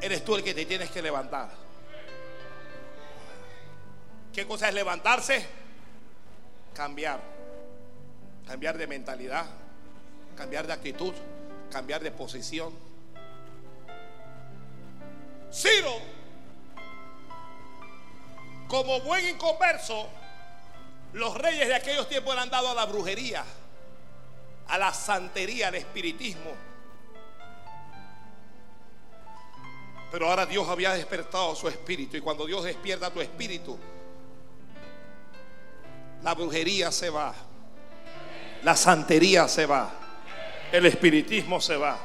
Speaker 1: Eres tú el que te tienes que levantar. ¿Qué cosa es levantarse? Cambiar. Cambiar de mentalidad. Cambiar de actitud. Cambiar de posición. Ciro, como buen inconverso, los reyes de aquellos tiempos le han dado a la brujería, a la santería, al espiritismo. Pero ahora Dios había despertado su espíritu y cuando Dios despierta tu espíritu, la brujería se va, la santería se va, el espiritismo se va.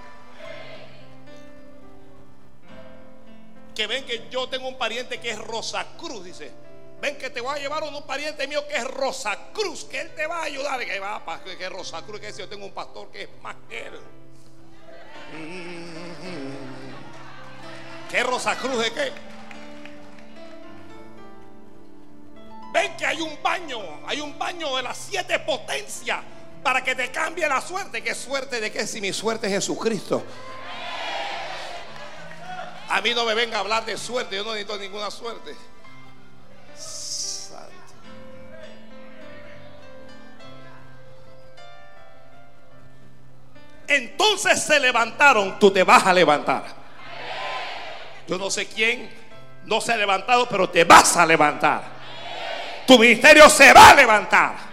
Speaker 1: que ven que yo tengo un pariente que es Rosa Cruz, dice. Ven que te voy a llevar un pariente mío que es Rosa Cruz, que él te va a ayudar. Que va, que es Rosa Cruz, que yo tengo un pastor que es más que él. ¿Qué Rosa Cruz de qué? Ven que hay un baño, hay un baño de las siete potencias para que te cambie la suerte. ¿Qué suerte de qué? Si mi suerte es Jesucristo. A mí no me venga a hablar de suerte, yo no necesito ninguna suerte. Santo. Entonces se levantaron, tú te vas a levantar. Yo no sé quién no se ha levantado, pero te vas a levantar. Tu ministerio se va a levantar.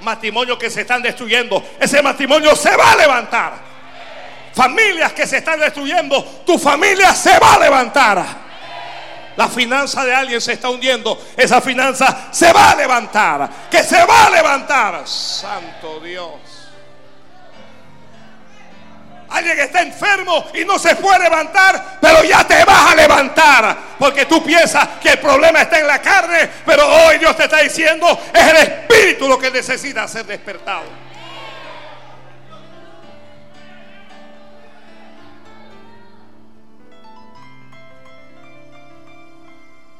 Speaker 1: Matrimonios que se están destruyendo, ese matrimonio se va a levantar familias que se están destruyendo, tu familia se va a levantar. La finanza de alguien se está hundiendo, esa finanza se va a levantar, que se va a levantar. Santo Dios. Alguien que está enfermo y no se puede levantar, pero ya te vas a levantar. Porque tú piensas que el problema está en la carne, pero hoy Dios te está diciendo, es el espíritu lo que necesita ser despertado.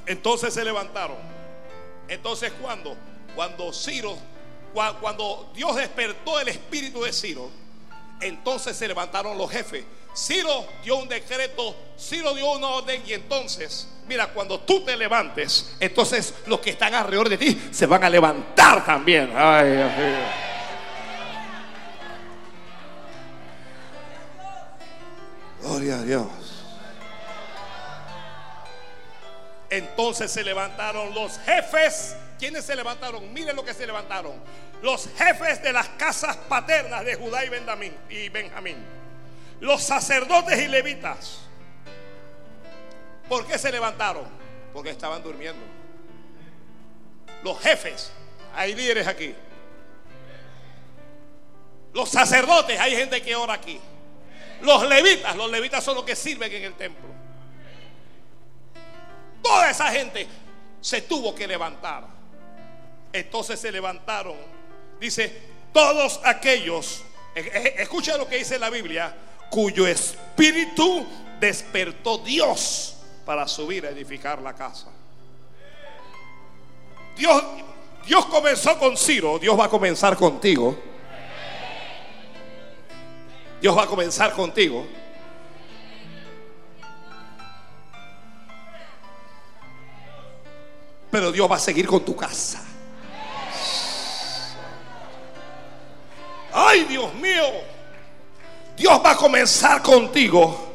Speaker 1: Entonces se levantaron. Entonces, ¿cuándo? Cuando Ciro, cuando Dios despertó el espíritu de Ciro, entonces se levantaron los jefes. Ciro dio un decreto, Ciro dio una orden y entonces, mira, cuando tú te levantes, entonces los que están alrededor de ti se van a levantar también. Ay, Gloria a Dios. Entonces se levantaron los jefes. ¿Quiénes se levantaron? Miren lo que se levantaron. Los jefes de las casas paternas de Judá y Benjamín. Los sacerdotes y levitas. ¿Por qué se levantaron? Porque estaban durmiendo. Los jefes. Hay líderes aquí. Los sacerdotes. Hay gente que ora aquí. Los levitas. Los levitas son los que sirven en el templo. Toda esa gente se tuvo que levantar. Entonces se levantaron. Dice, todos aquellos, e, e, escucha lo que dice la Biblia, cuyo espíritu despertó Dios para subir a edificar la casa. Dios, Dios comenzó con Ciro, Dios va a comenzar contigo. Dios va a comenzar contigo. Pero Dios va a seguir con tu casa. Ay, Dios mío. Dios va a comenzar contigo.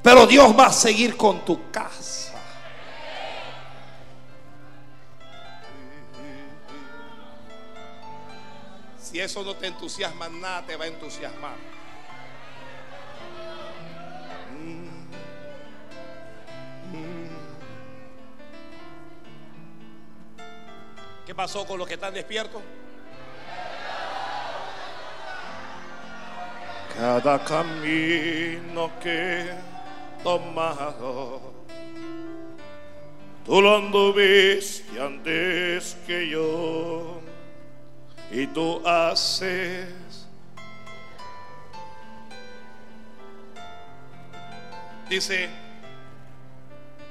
Speaker 1: Pero Dios va a seguir con tu casa. Si eso no te entusiasma, nada te va a entusiasmar. ¿Qué pasó con los que están despiertos? Cada camino que he tomado. Tú lo anduviste antes que yo y tú haces dice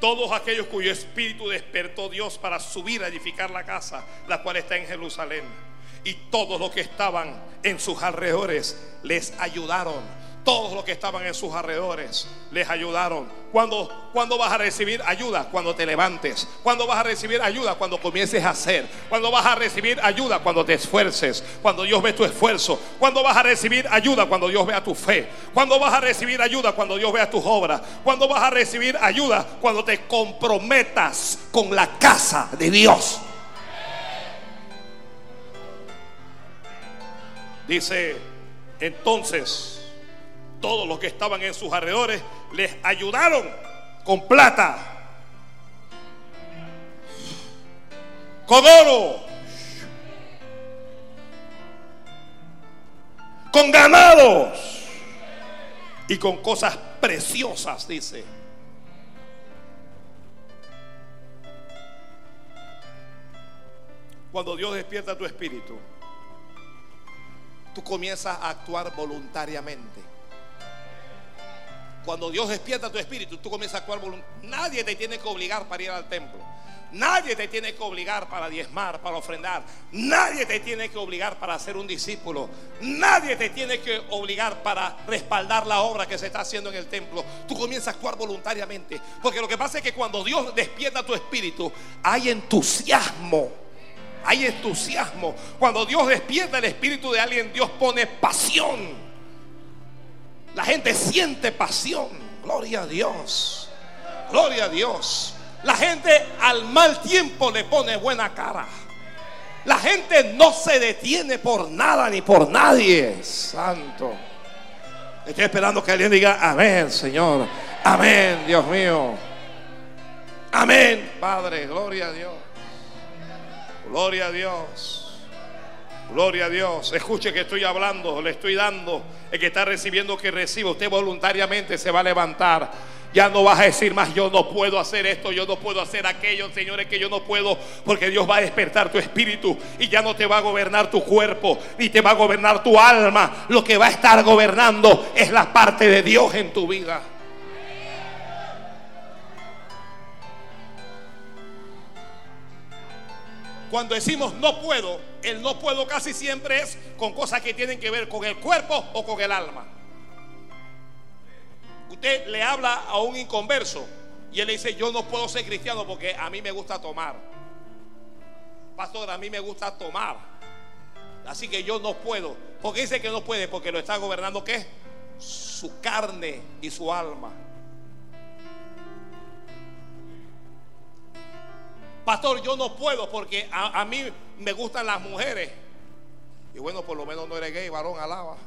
Speaker 1: todos aquellos cuyo espíritu despertó Dios para subir a edificar la casa, la cual está en Jerusalén. Y todos los que estaban en sus alrededores les ayudaron todos los que estaban en sus alrededores les ayudaron. Cuando, vas a recibir ayuda? Cuando te levantes. Cuando vas a recibir ayuda? Cuando comiences a hacer. Cuando vas a recibir ayuda? Cuando te esfuerces. Cuando Dios ve tu esfuerzo. Cuando vas a recibir ayuda? Cuando Dios vea tu fe. Cuando vas a recibir ayuda? Cuando Dios vea tus obras. Cuando vas a recibir ayuda? Cuando te comprometas con la casa de Dios. Dice entonces todos los que estaban en sus alrededores les ayudaron con plata, con oro, con ganados y con cosas preciosas, dice. Cuando Dios despierta tu espíritu, tú comienzas a actuar voluntariamente. Cuando Dios despierta tu espíritu, tú comienzas a actuar voluntariamente. Nadie te tiene que obligar para ir al templo. Nadie te tiene que obligar para diezmar, para ofrendar. Nadie te tiene que obligar para ser un discípulo. Nadie te tiene que obligar para respaldar la obra que se está haciendo en el templo. Tú comienzas a actuar voluntariamente. Porque lo que pasa es que cuando Dios despierta tu espíritu, hay entusiasmo. Hay entusiasmo. Cuando Dios despierta el espíritu de alguien, Dios pone pasión. La gente siente pasión. Gloria a Dios. Gloria a Dios. La gente al mal tiempo le pone buena cara. La gente no se detiene por nada ni por nadie. Santo. Estoy esperando que alguien diga amén, Señor. Amén, Dios mío. Amén, Padre. Gloria a Dios. Gloria a Dios. Gloria a Dios. Escuche que estoy hablando, le estoy dando. El que está recibiendo que reciba, usted voluntariamente se va a levantar. Ya no vas a decir más, yo no puedo hacer esto, yo no puedo hacer aquello, señores, que yo no puedo, porque Dios va a despertar tu espíritu y ya no te va a gobernar tu cuerpo, ni te va a gobernar tu alma. Lo que va a estar gobernando es la parte de Dios en tu vida. Cuando decimos no puedo, el no puedo casi siempre es con cosas que tienen que ver con el cuerpo o con el alma. Usted le habla a un inconverso y él le dice, yo no puedo ser cristiano porque a mí me gusta tomar. Pastor, a mí me gusta tomar. Así que yo no puedo. Porque dice que no puede porque lo está gobernando qué? Su carne y su alma. Pastor, yo no puedo porque a, mí me gustan las mujeres. Y bueno, por lo menos no eres gay, varón, alaba.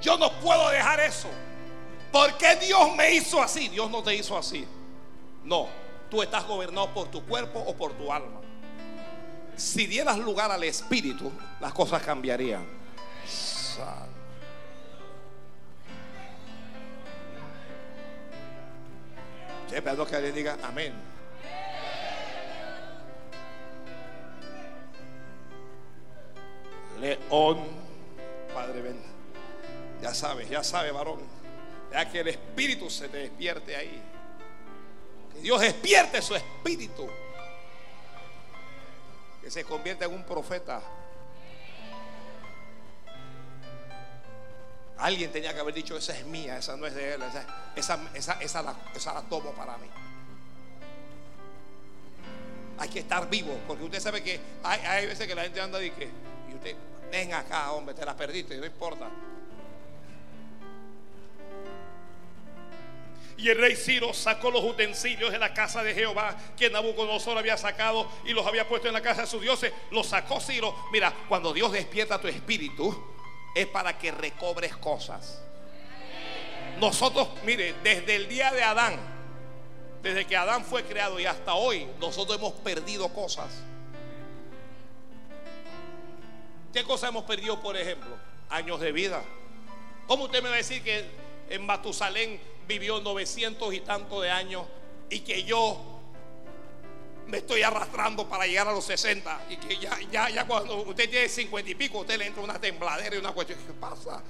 Speaker 1: Yo no puedo dejar eso. ¿Por qué Dios me hizo así? Dios no te hizo así. No, tú estás gobernado por tu cuerpo o por tu alma. Si dieras lugar al Espíritu, las cosas cambiarían. Estoy esperando que alguien diga amén. León, Padre, ven. Ya sabes, ya sabes, varón. Ya que el espíritu se te despierte ahí. Que Dios despierte su espíritu. Que se convierta en un profeta Alguien tenía que haber dicho, esa es mía, esa no es de él, esa, esa, la, tomo para mí. Hay que estar vivo, porque usted sabe que hay, veces que la gente anda y que, y usted, ven acá, hombre, te la perdiste, no importa. Y el rey Ciro sacó los utensilios de la casa de Jehová que Nabucodonosor había sacado y los había puesto en la casa de sus dioses. Los sacó Ciro. Mira, cuando Dios despierta tu espíritu, es para que recobres cosas. Nosotros, mire, desde el día de Adán, Desde que Adán fue creado y hasta hoy, nosotros hemos perdido cosas. ¿Qué cosas hemos perdido, por ejemplo? Años de vida. ¿Cómo usted me va a decir que en Matusalén vivió 900 y tantos de años y que yo me estoy arrastrando para llegar a los 60 y que ya, ya, ya cuando usted tiene 50 y pico, usted le entra una tembladera y una cuestión. ¿Qué pasa?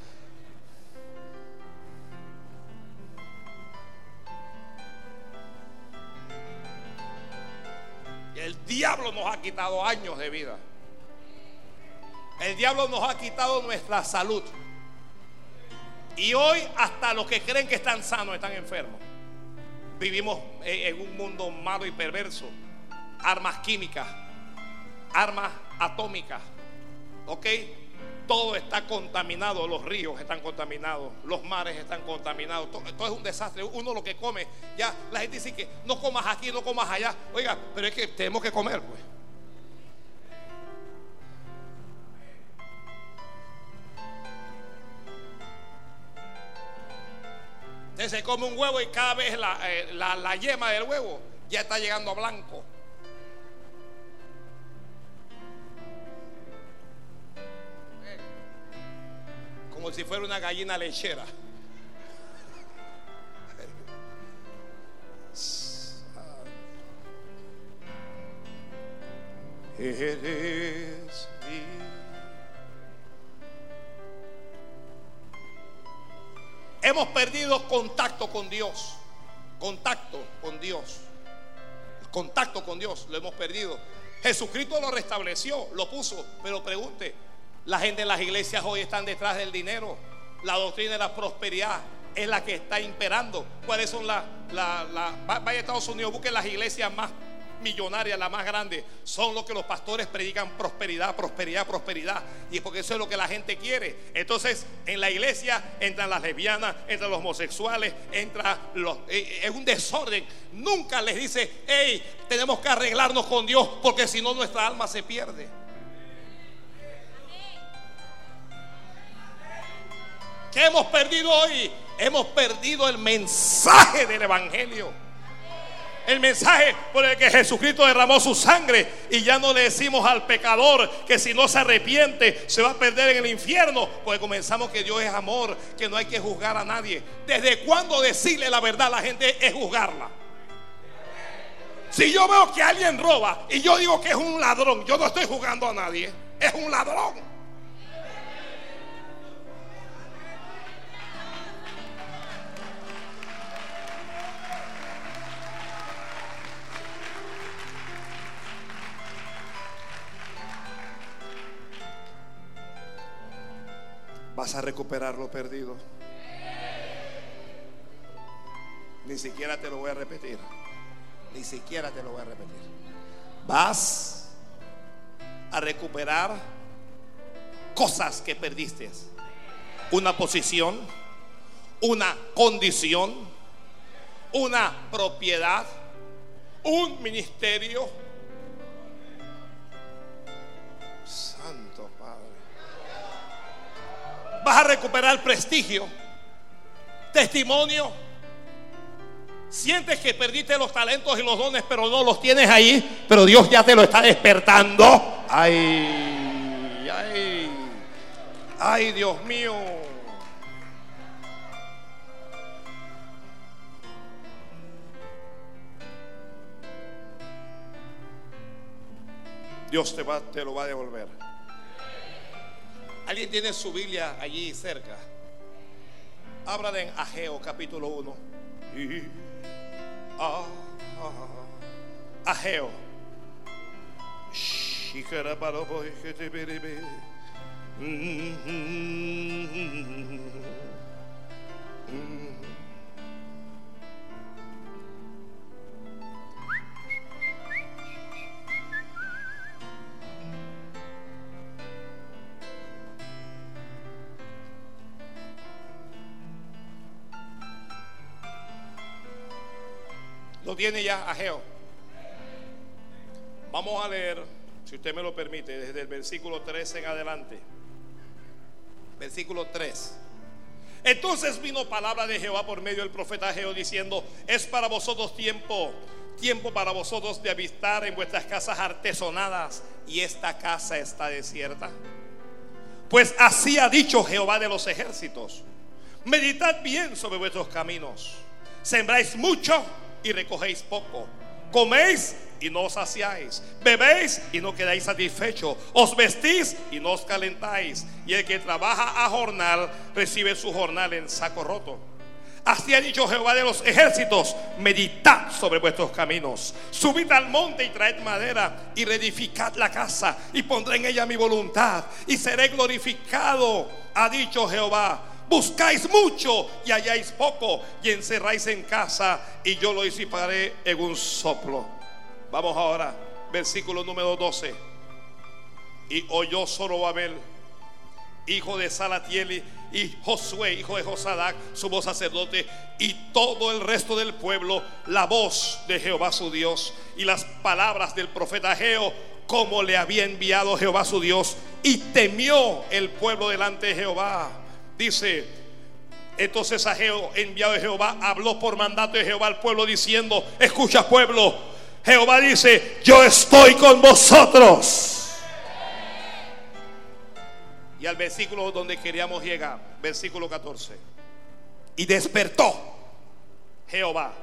Speaker 1: El diablo nos ha quitado años de vida. El diablo nos ha quitado nuestra salud. Y hoy hasta los que creen que están sanos están enfermos. Vivimos en un mundo malo y perverso. Armas químicas, armas atómicas. ¿Ok? Todo está contaminado, los ríos están contaminados, los mares están contaminados, todo, es un desastre. Uno lo que come, ya la gente dice que no comas aquí, no comas allá. Oiga, pero es que tenemos que comer, pues. Se come un huevo y cada vez eh, la, la yema del huevo ya está llegando a blanco. Si fuera una gallina lechera. Eres Hemos perdido contacto con Dios. Contacto con Dios. Contacto con Dios lo hemos perdido. Jesucristo lo restableció, lo puso. Pero pregunte, la gente en las iglesias hoy están detrás del dinero. La doctrina de la prosperidad es la que está imperando. ¿Cuáles son las... La, vaya a Estados Unidos, busquen las iglesias más millonaria, la más grande, son los que los pastores predican prosperidad, prosperidad, prosperidad. Y es porque eso es lo que la gente quiere. Entonces, en la iglesia entran las lesbianas, entran los homosexuales, entra los. Es un desorden. Nunca les dice, hey, tenemos que arreglarnos con Dios porque si no nuestra alma se pierde. ¿Qué hemos perdido hoy? Hemos perdido el mensaje del Evangelio. El mensaje por el que Jesucristo derramó su sangre y ya no le decimos al pecador que si no se arrepiente se va a perder en el infierno, porque comenzamos que Dios es amor, que no hay que juzgar a nadie. ¿Desde cuándo decirle la verdad a la gente es juzgarla? Si yo veo que alguien roba y yo digo que es un ladrón, yo no estoy juzgando a nadie, es un ladrón. Vas a recuperar lo perdido. Ni siquiera te lo voy a repetir. Ni siquiera te lo voy a repetir. Vas a recuperar cosas que perdiste. Una posición, una condición, una propiedad, un ministerio. Vas a recuperar prestigio, testimonio. Sientes que perdiste los talentos y los dones, pero no los tienes ahí, pero Dios ya te lo está despertando. Ay, ay, ay, Dios mío. Dios te, va, te lo va a devolver. ¿Alguien tiene su Biblia allí cerca? Habla en Ageo capítulo 1. Ah, ah, Lo tiene ya Ageo. Vamos a leer, si usted me lo permite, desde el versículo 3 en adelante. Versículo 3. Entonces vino palabra de Jehová por medio del profeta Jehová diciendo, es para vosotros tiempo, tiempo para vosotros de habitar en vuestras casas artesonadas y esta casa está desierta. Pues así ha dicho Jehová de los ejércitos, meditad bien sobre vuestros caminos, sembráis mucho y recogéis poco, coméis y no os saciáis. Bebéis y no quedáis satisfechos. Os vestís y no os calentáis. Y el que trabaja a jornal recibe su jornal en saco roto. Así ha dicho Jehová de los ejércitos, meditad sobre vuestros caminos, subid al monte y traed madera y reedificad la casa y pondré en ella mi voluntad y seré glorificado, ha dicho Jehová. Buscáis mucho y halláis poco y encerráis en casa y yo lo disiparé en un soplo. Vamos ahora, versículo número 12. Y oyó Zorobabel, hijo de Salatiel y Josué, hijo de Josadac, sumo sacerdote, y todo el resto del pueblo, la voz de Jehová su Dios y las palabras del profeta Geo, como le había enviado Jehová su Dios, y temió el pueblo delante de Jehová. Dice, entonces Ageo, enviado de Jehová, habló por mandato de Jehová al pueblo diciendo, escucha pueblo, Jehová dice, yo estoy con vosotros. Y al versículo donde queríamos llegar, versículo 14. Y despertó Jehová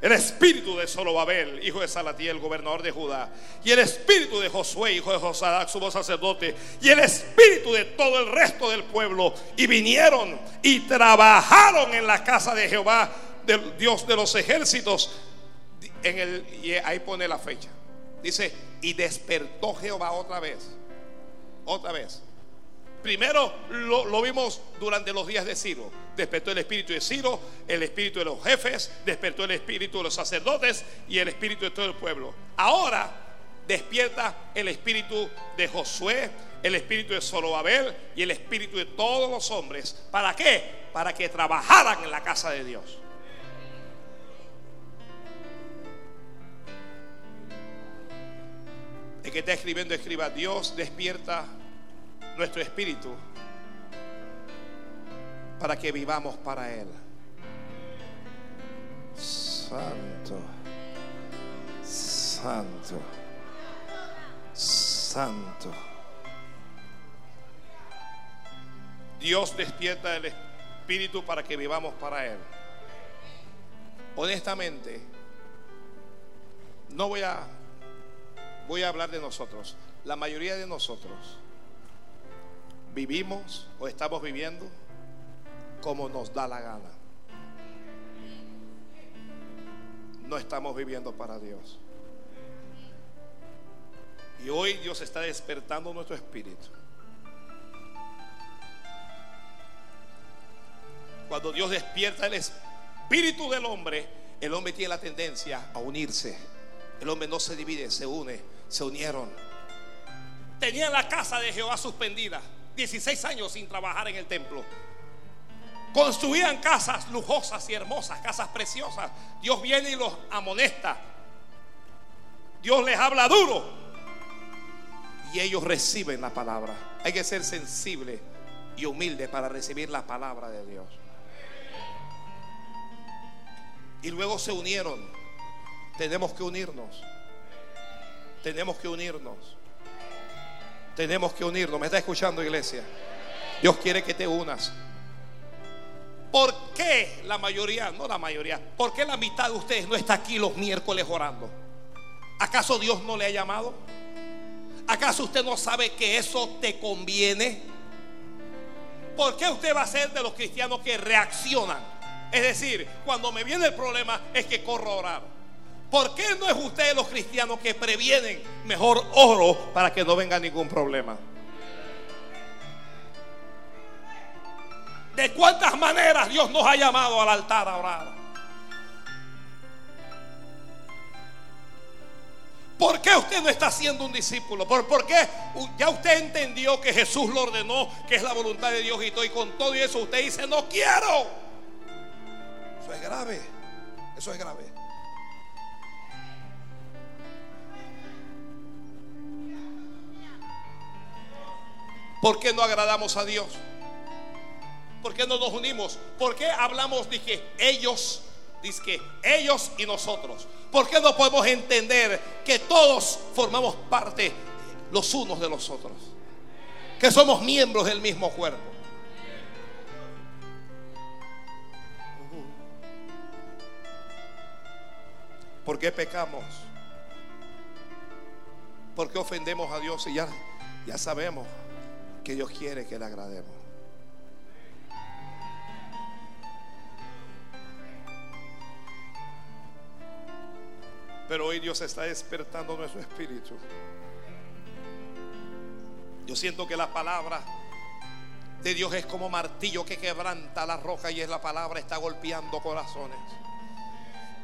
Speaker 1: el espíritu de Zorobabel, hijo de Salatiel, gobernador de Judá, y el espíritu de Josué, hijo de Josadac, sumo sacerdote, y el espíritu de todo el resto del pueblo, y vinieron y trabajaron en la casa de Jehová, del Dios de los ejércitos, en el, y ahí pone la fecha. Dice, y despertó Jehová otra vez. Otra vez. Primero lo, vimos durante los días de Ciro. Despertó el espíritu de Ciro, el espíritu de los jefes, despertó el espíritu de los sacerdotes y el espíritu de todo el pueblo. Ahora despierta el espíritu de Josué, el espíritu de Zorobabel y el espíritu de todos los hombres. ¿Para qué? Para que trabajaran en la casa de Dios. El que está escribiendo escriba, Dios despierta nuestro espíritu para que vivamos para Él. Santo, santo, santo. Dios despierta el espíritu para que vivamos para Él. Honestamente, no voy a voy a hablar de nosotros. La mayoría de nosotros vivimos o estamos viviendo como nos da la gana. No estamos viviendo para Dios. Y hoy Dios está despertando nuestro espíritu. Cuando Dios despierta el espíritu del hombre, el hombre tiene la tendencia a unirse. El hombre no se divide, se une se unieron. Tenían la casa de Jehová suspendida, 16 años sin trabajar en el templo. Construían casas lujosas y hermosas, casas preciosas. Dios viene y los amonesta. Dios les habla duro. Y ellos reciben la palabra. Hay que ser sensible y humilde para recibir la palabra de Dios. Y luego se unieron. Tenemos que unirnos. Tenemos que unirnos. Tenemos que unirnos. ¿Me está escuchando, iglesia? Dios quiere que te unas. ¿Por qué la mayoría, no la mayoría, por qué la mitad de ustedes no está aquí los miércoles orando? ¿Acaso Dios no le ha llamado? ¿Acaso usted no sabe que eso te conviene? ¿Por qué usted va a ser de los cristianos que reaccionan? Es decir, cuando me viene el problema es que corro a orar. ¿Por qué no es usted los cristianos que previenen? Mejor oro para que no venga ningún problema. ¿De cuántas maneras Dios nos ha llamado al altar a orar? ¿Por qué usted no está siendo un discípulo? ¿Por, ¿Por, qué ya usted entendió que Jesús lo ordenó, que es la voluntad de Dios y todo, y con todo eso usted dice, no quiero? Eso es grave. Eso es grave. ¿Por qué no agradamos a Dios? ¿Por qué no nos unimos? ¿Por qué hablamos que ellos, ellos y nosotros? ¿Por qué no podemos entender que todos formamos parte los unos de los otros? Que somos miembros del mismo cuerpo. ¿Por qué pecamos? ¿Por qué ofendemos a Dios y ya, ya sabemos que Dios quiere que le agrademos? Pero hoy Dios está despertando nuestro espíritu. Yo siento que la palabra de Dios es como martillo que quebranta la roca y es la palabra está golpeando corazones.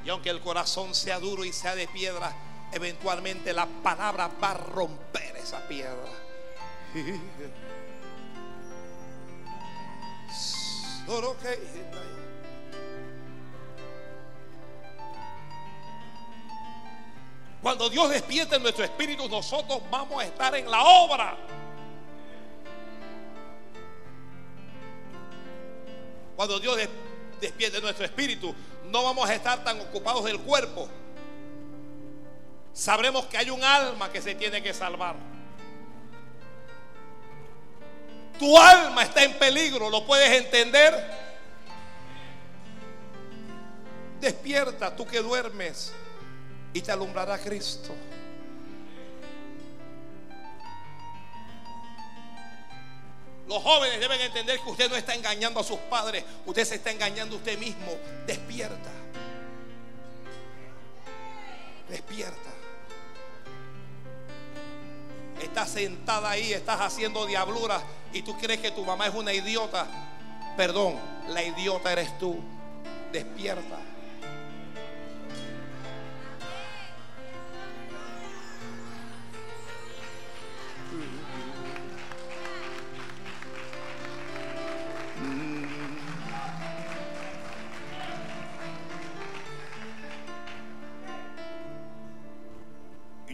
Speaker 1: Y aunque el corazón sea duro y sea de piedra, eventualmente la palabra va a romper esa piedra. Cuando Dios despierte nuestro espíritu, nosotros vamos a estar en la obra. Cuando Dios despierte nuestro espíritu, no vamos a estar tan ocupados del cuerpo. Sabremos que hay un alma que se tiene que salvar. Tu alma está en peligro, ¿lo puedes entender? Despierta, tú que duermes, y te alumbrará Cristo. Los jóvenes deben entender que usted no está engañando a sus padres, usted se está engañando a usted mismo. Despierta. Despierta. Estás sentada ahí, estás haciendo diabluras y tú crees que tu mamá es una idiota. Perdón, la idiota eres tú. Despierta.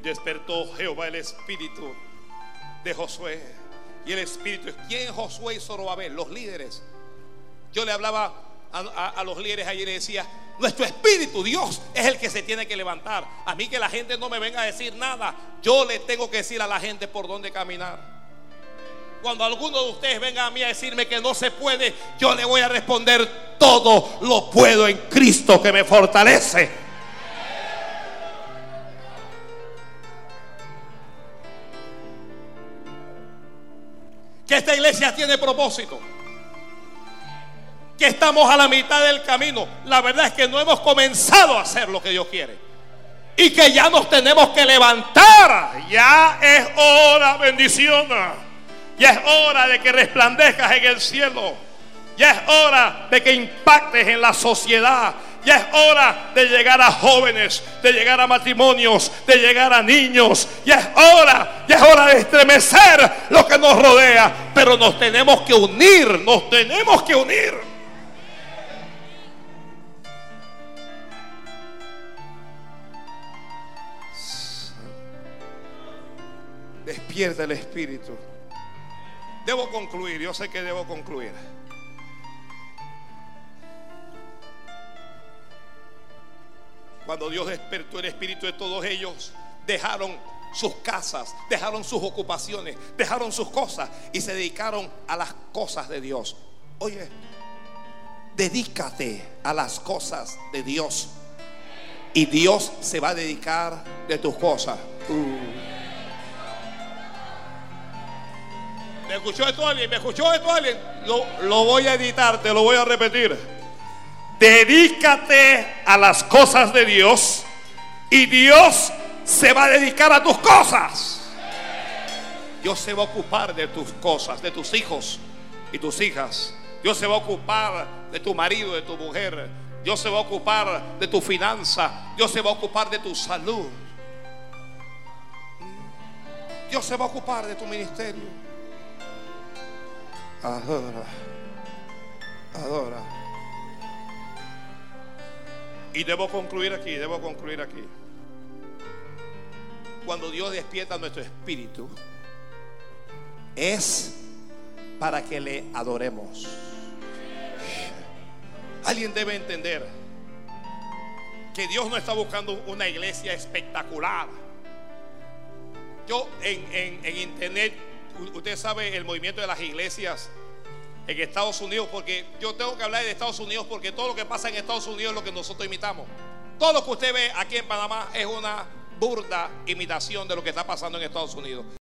Speaker 1: Despertó Jehová el espíritu de Josué. Y el espíritu es quien Josué y Zorobabel, los líderes. Yo le hablaba a, los líderes ayer y decía, nuestro espíritu, Dios, es el que se tiene que levantar. A mí que la gente no me venga a decir nada, yo le tengo que decir a la gente por dónde caminar. Cuando alguno de ustedes venga a mí a decirme que no se puede, yo le voy a responder, todo lo puedo en Cristo que me fortalece. Que esta iglesia tiene propósito. Que estamos a la mitad del camino. La verdad es que no hemos comenzado a hacer lo que Dios quiere. Y que ya nos tenemos que levantar. Ya es hora, bendición. Ya es hora de que resplandezcas en el cielo. Ya es hora de que impactes en la sociedad. Ya es hora de llegar a jóvenes, de llegar a matrimonios, de llegar a niños. Ya es hora, ya es hora de estremecer lo que nos rodea. Pero nos tenemos que unir, nos tenemos que unir. Despierta el espíritu. Debo concluir, yo sé que debo concluir. Cuando Dios despertó el espíritu de todos ellos, dejaron sus casas, dejaron sus ocupaciones, dejaron sus cosas y se dedicaron a las cosas de Dios. Oye, dedícate a las cosas de Dios y Dios se va a dedicar de tus cosas. ¿Me escuchó esto alguien? ¿Me escuchó esto alguien? Lo voy a editar, te lo voy a repetir. Dedícate a las cosas de Dios y Dios se va a dedicar a tus cosas. Dios se va a ocupar de tus cosas, de tus hijos y tus hijas. Dios se va a ocupar de tu marido, de tu mujer. Dios se va a ocupar de tu finanza. Dios se va a ocupar de tu salud. Dios se va a ocupar de tu ministerio. Adora. Adora. Y debo concluir aquí, debo concluir aquí. Cuando Dios despierta nuestro espíritu, es para que le adoremos. Alguien debe entender que Dios no está buscando una iglesia espectacular. Yo en, en internet, usted sabe el movimiento de las iglesias en Estados Unidos, porque yo tengo que hablar de Estados Unidos porque todo lo que pasa en Estados Unidos es lo que nosotros imitamos. Todo lo que usted ve aquí en Panamá es una burda imitación de lo que está pasando en Estados Unidos.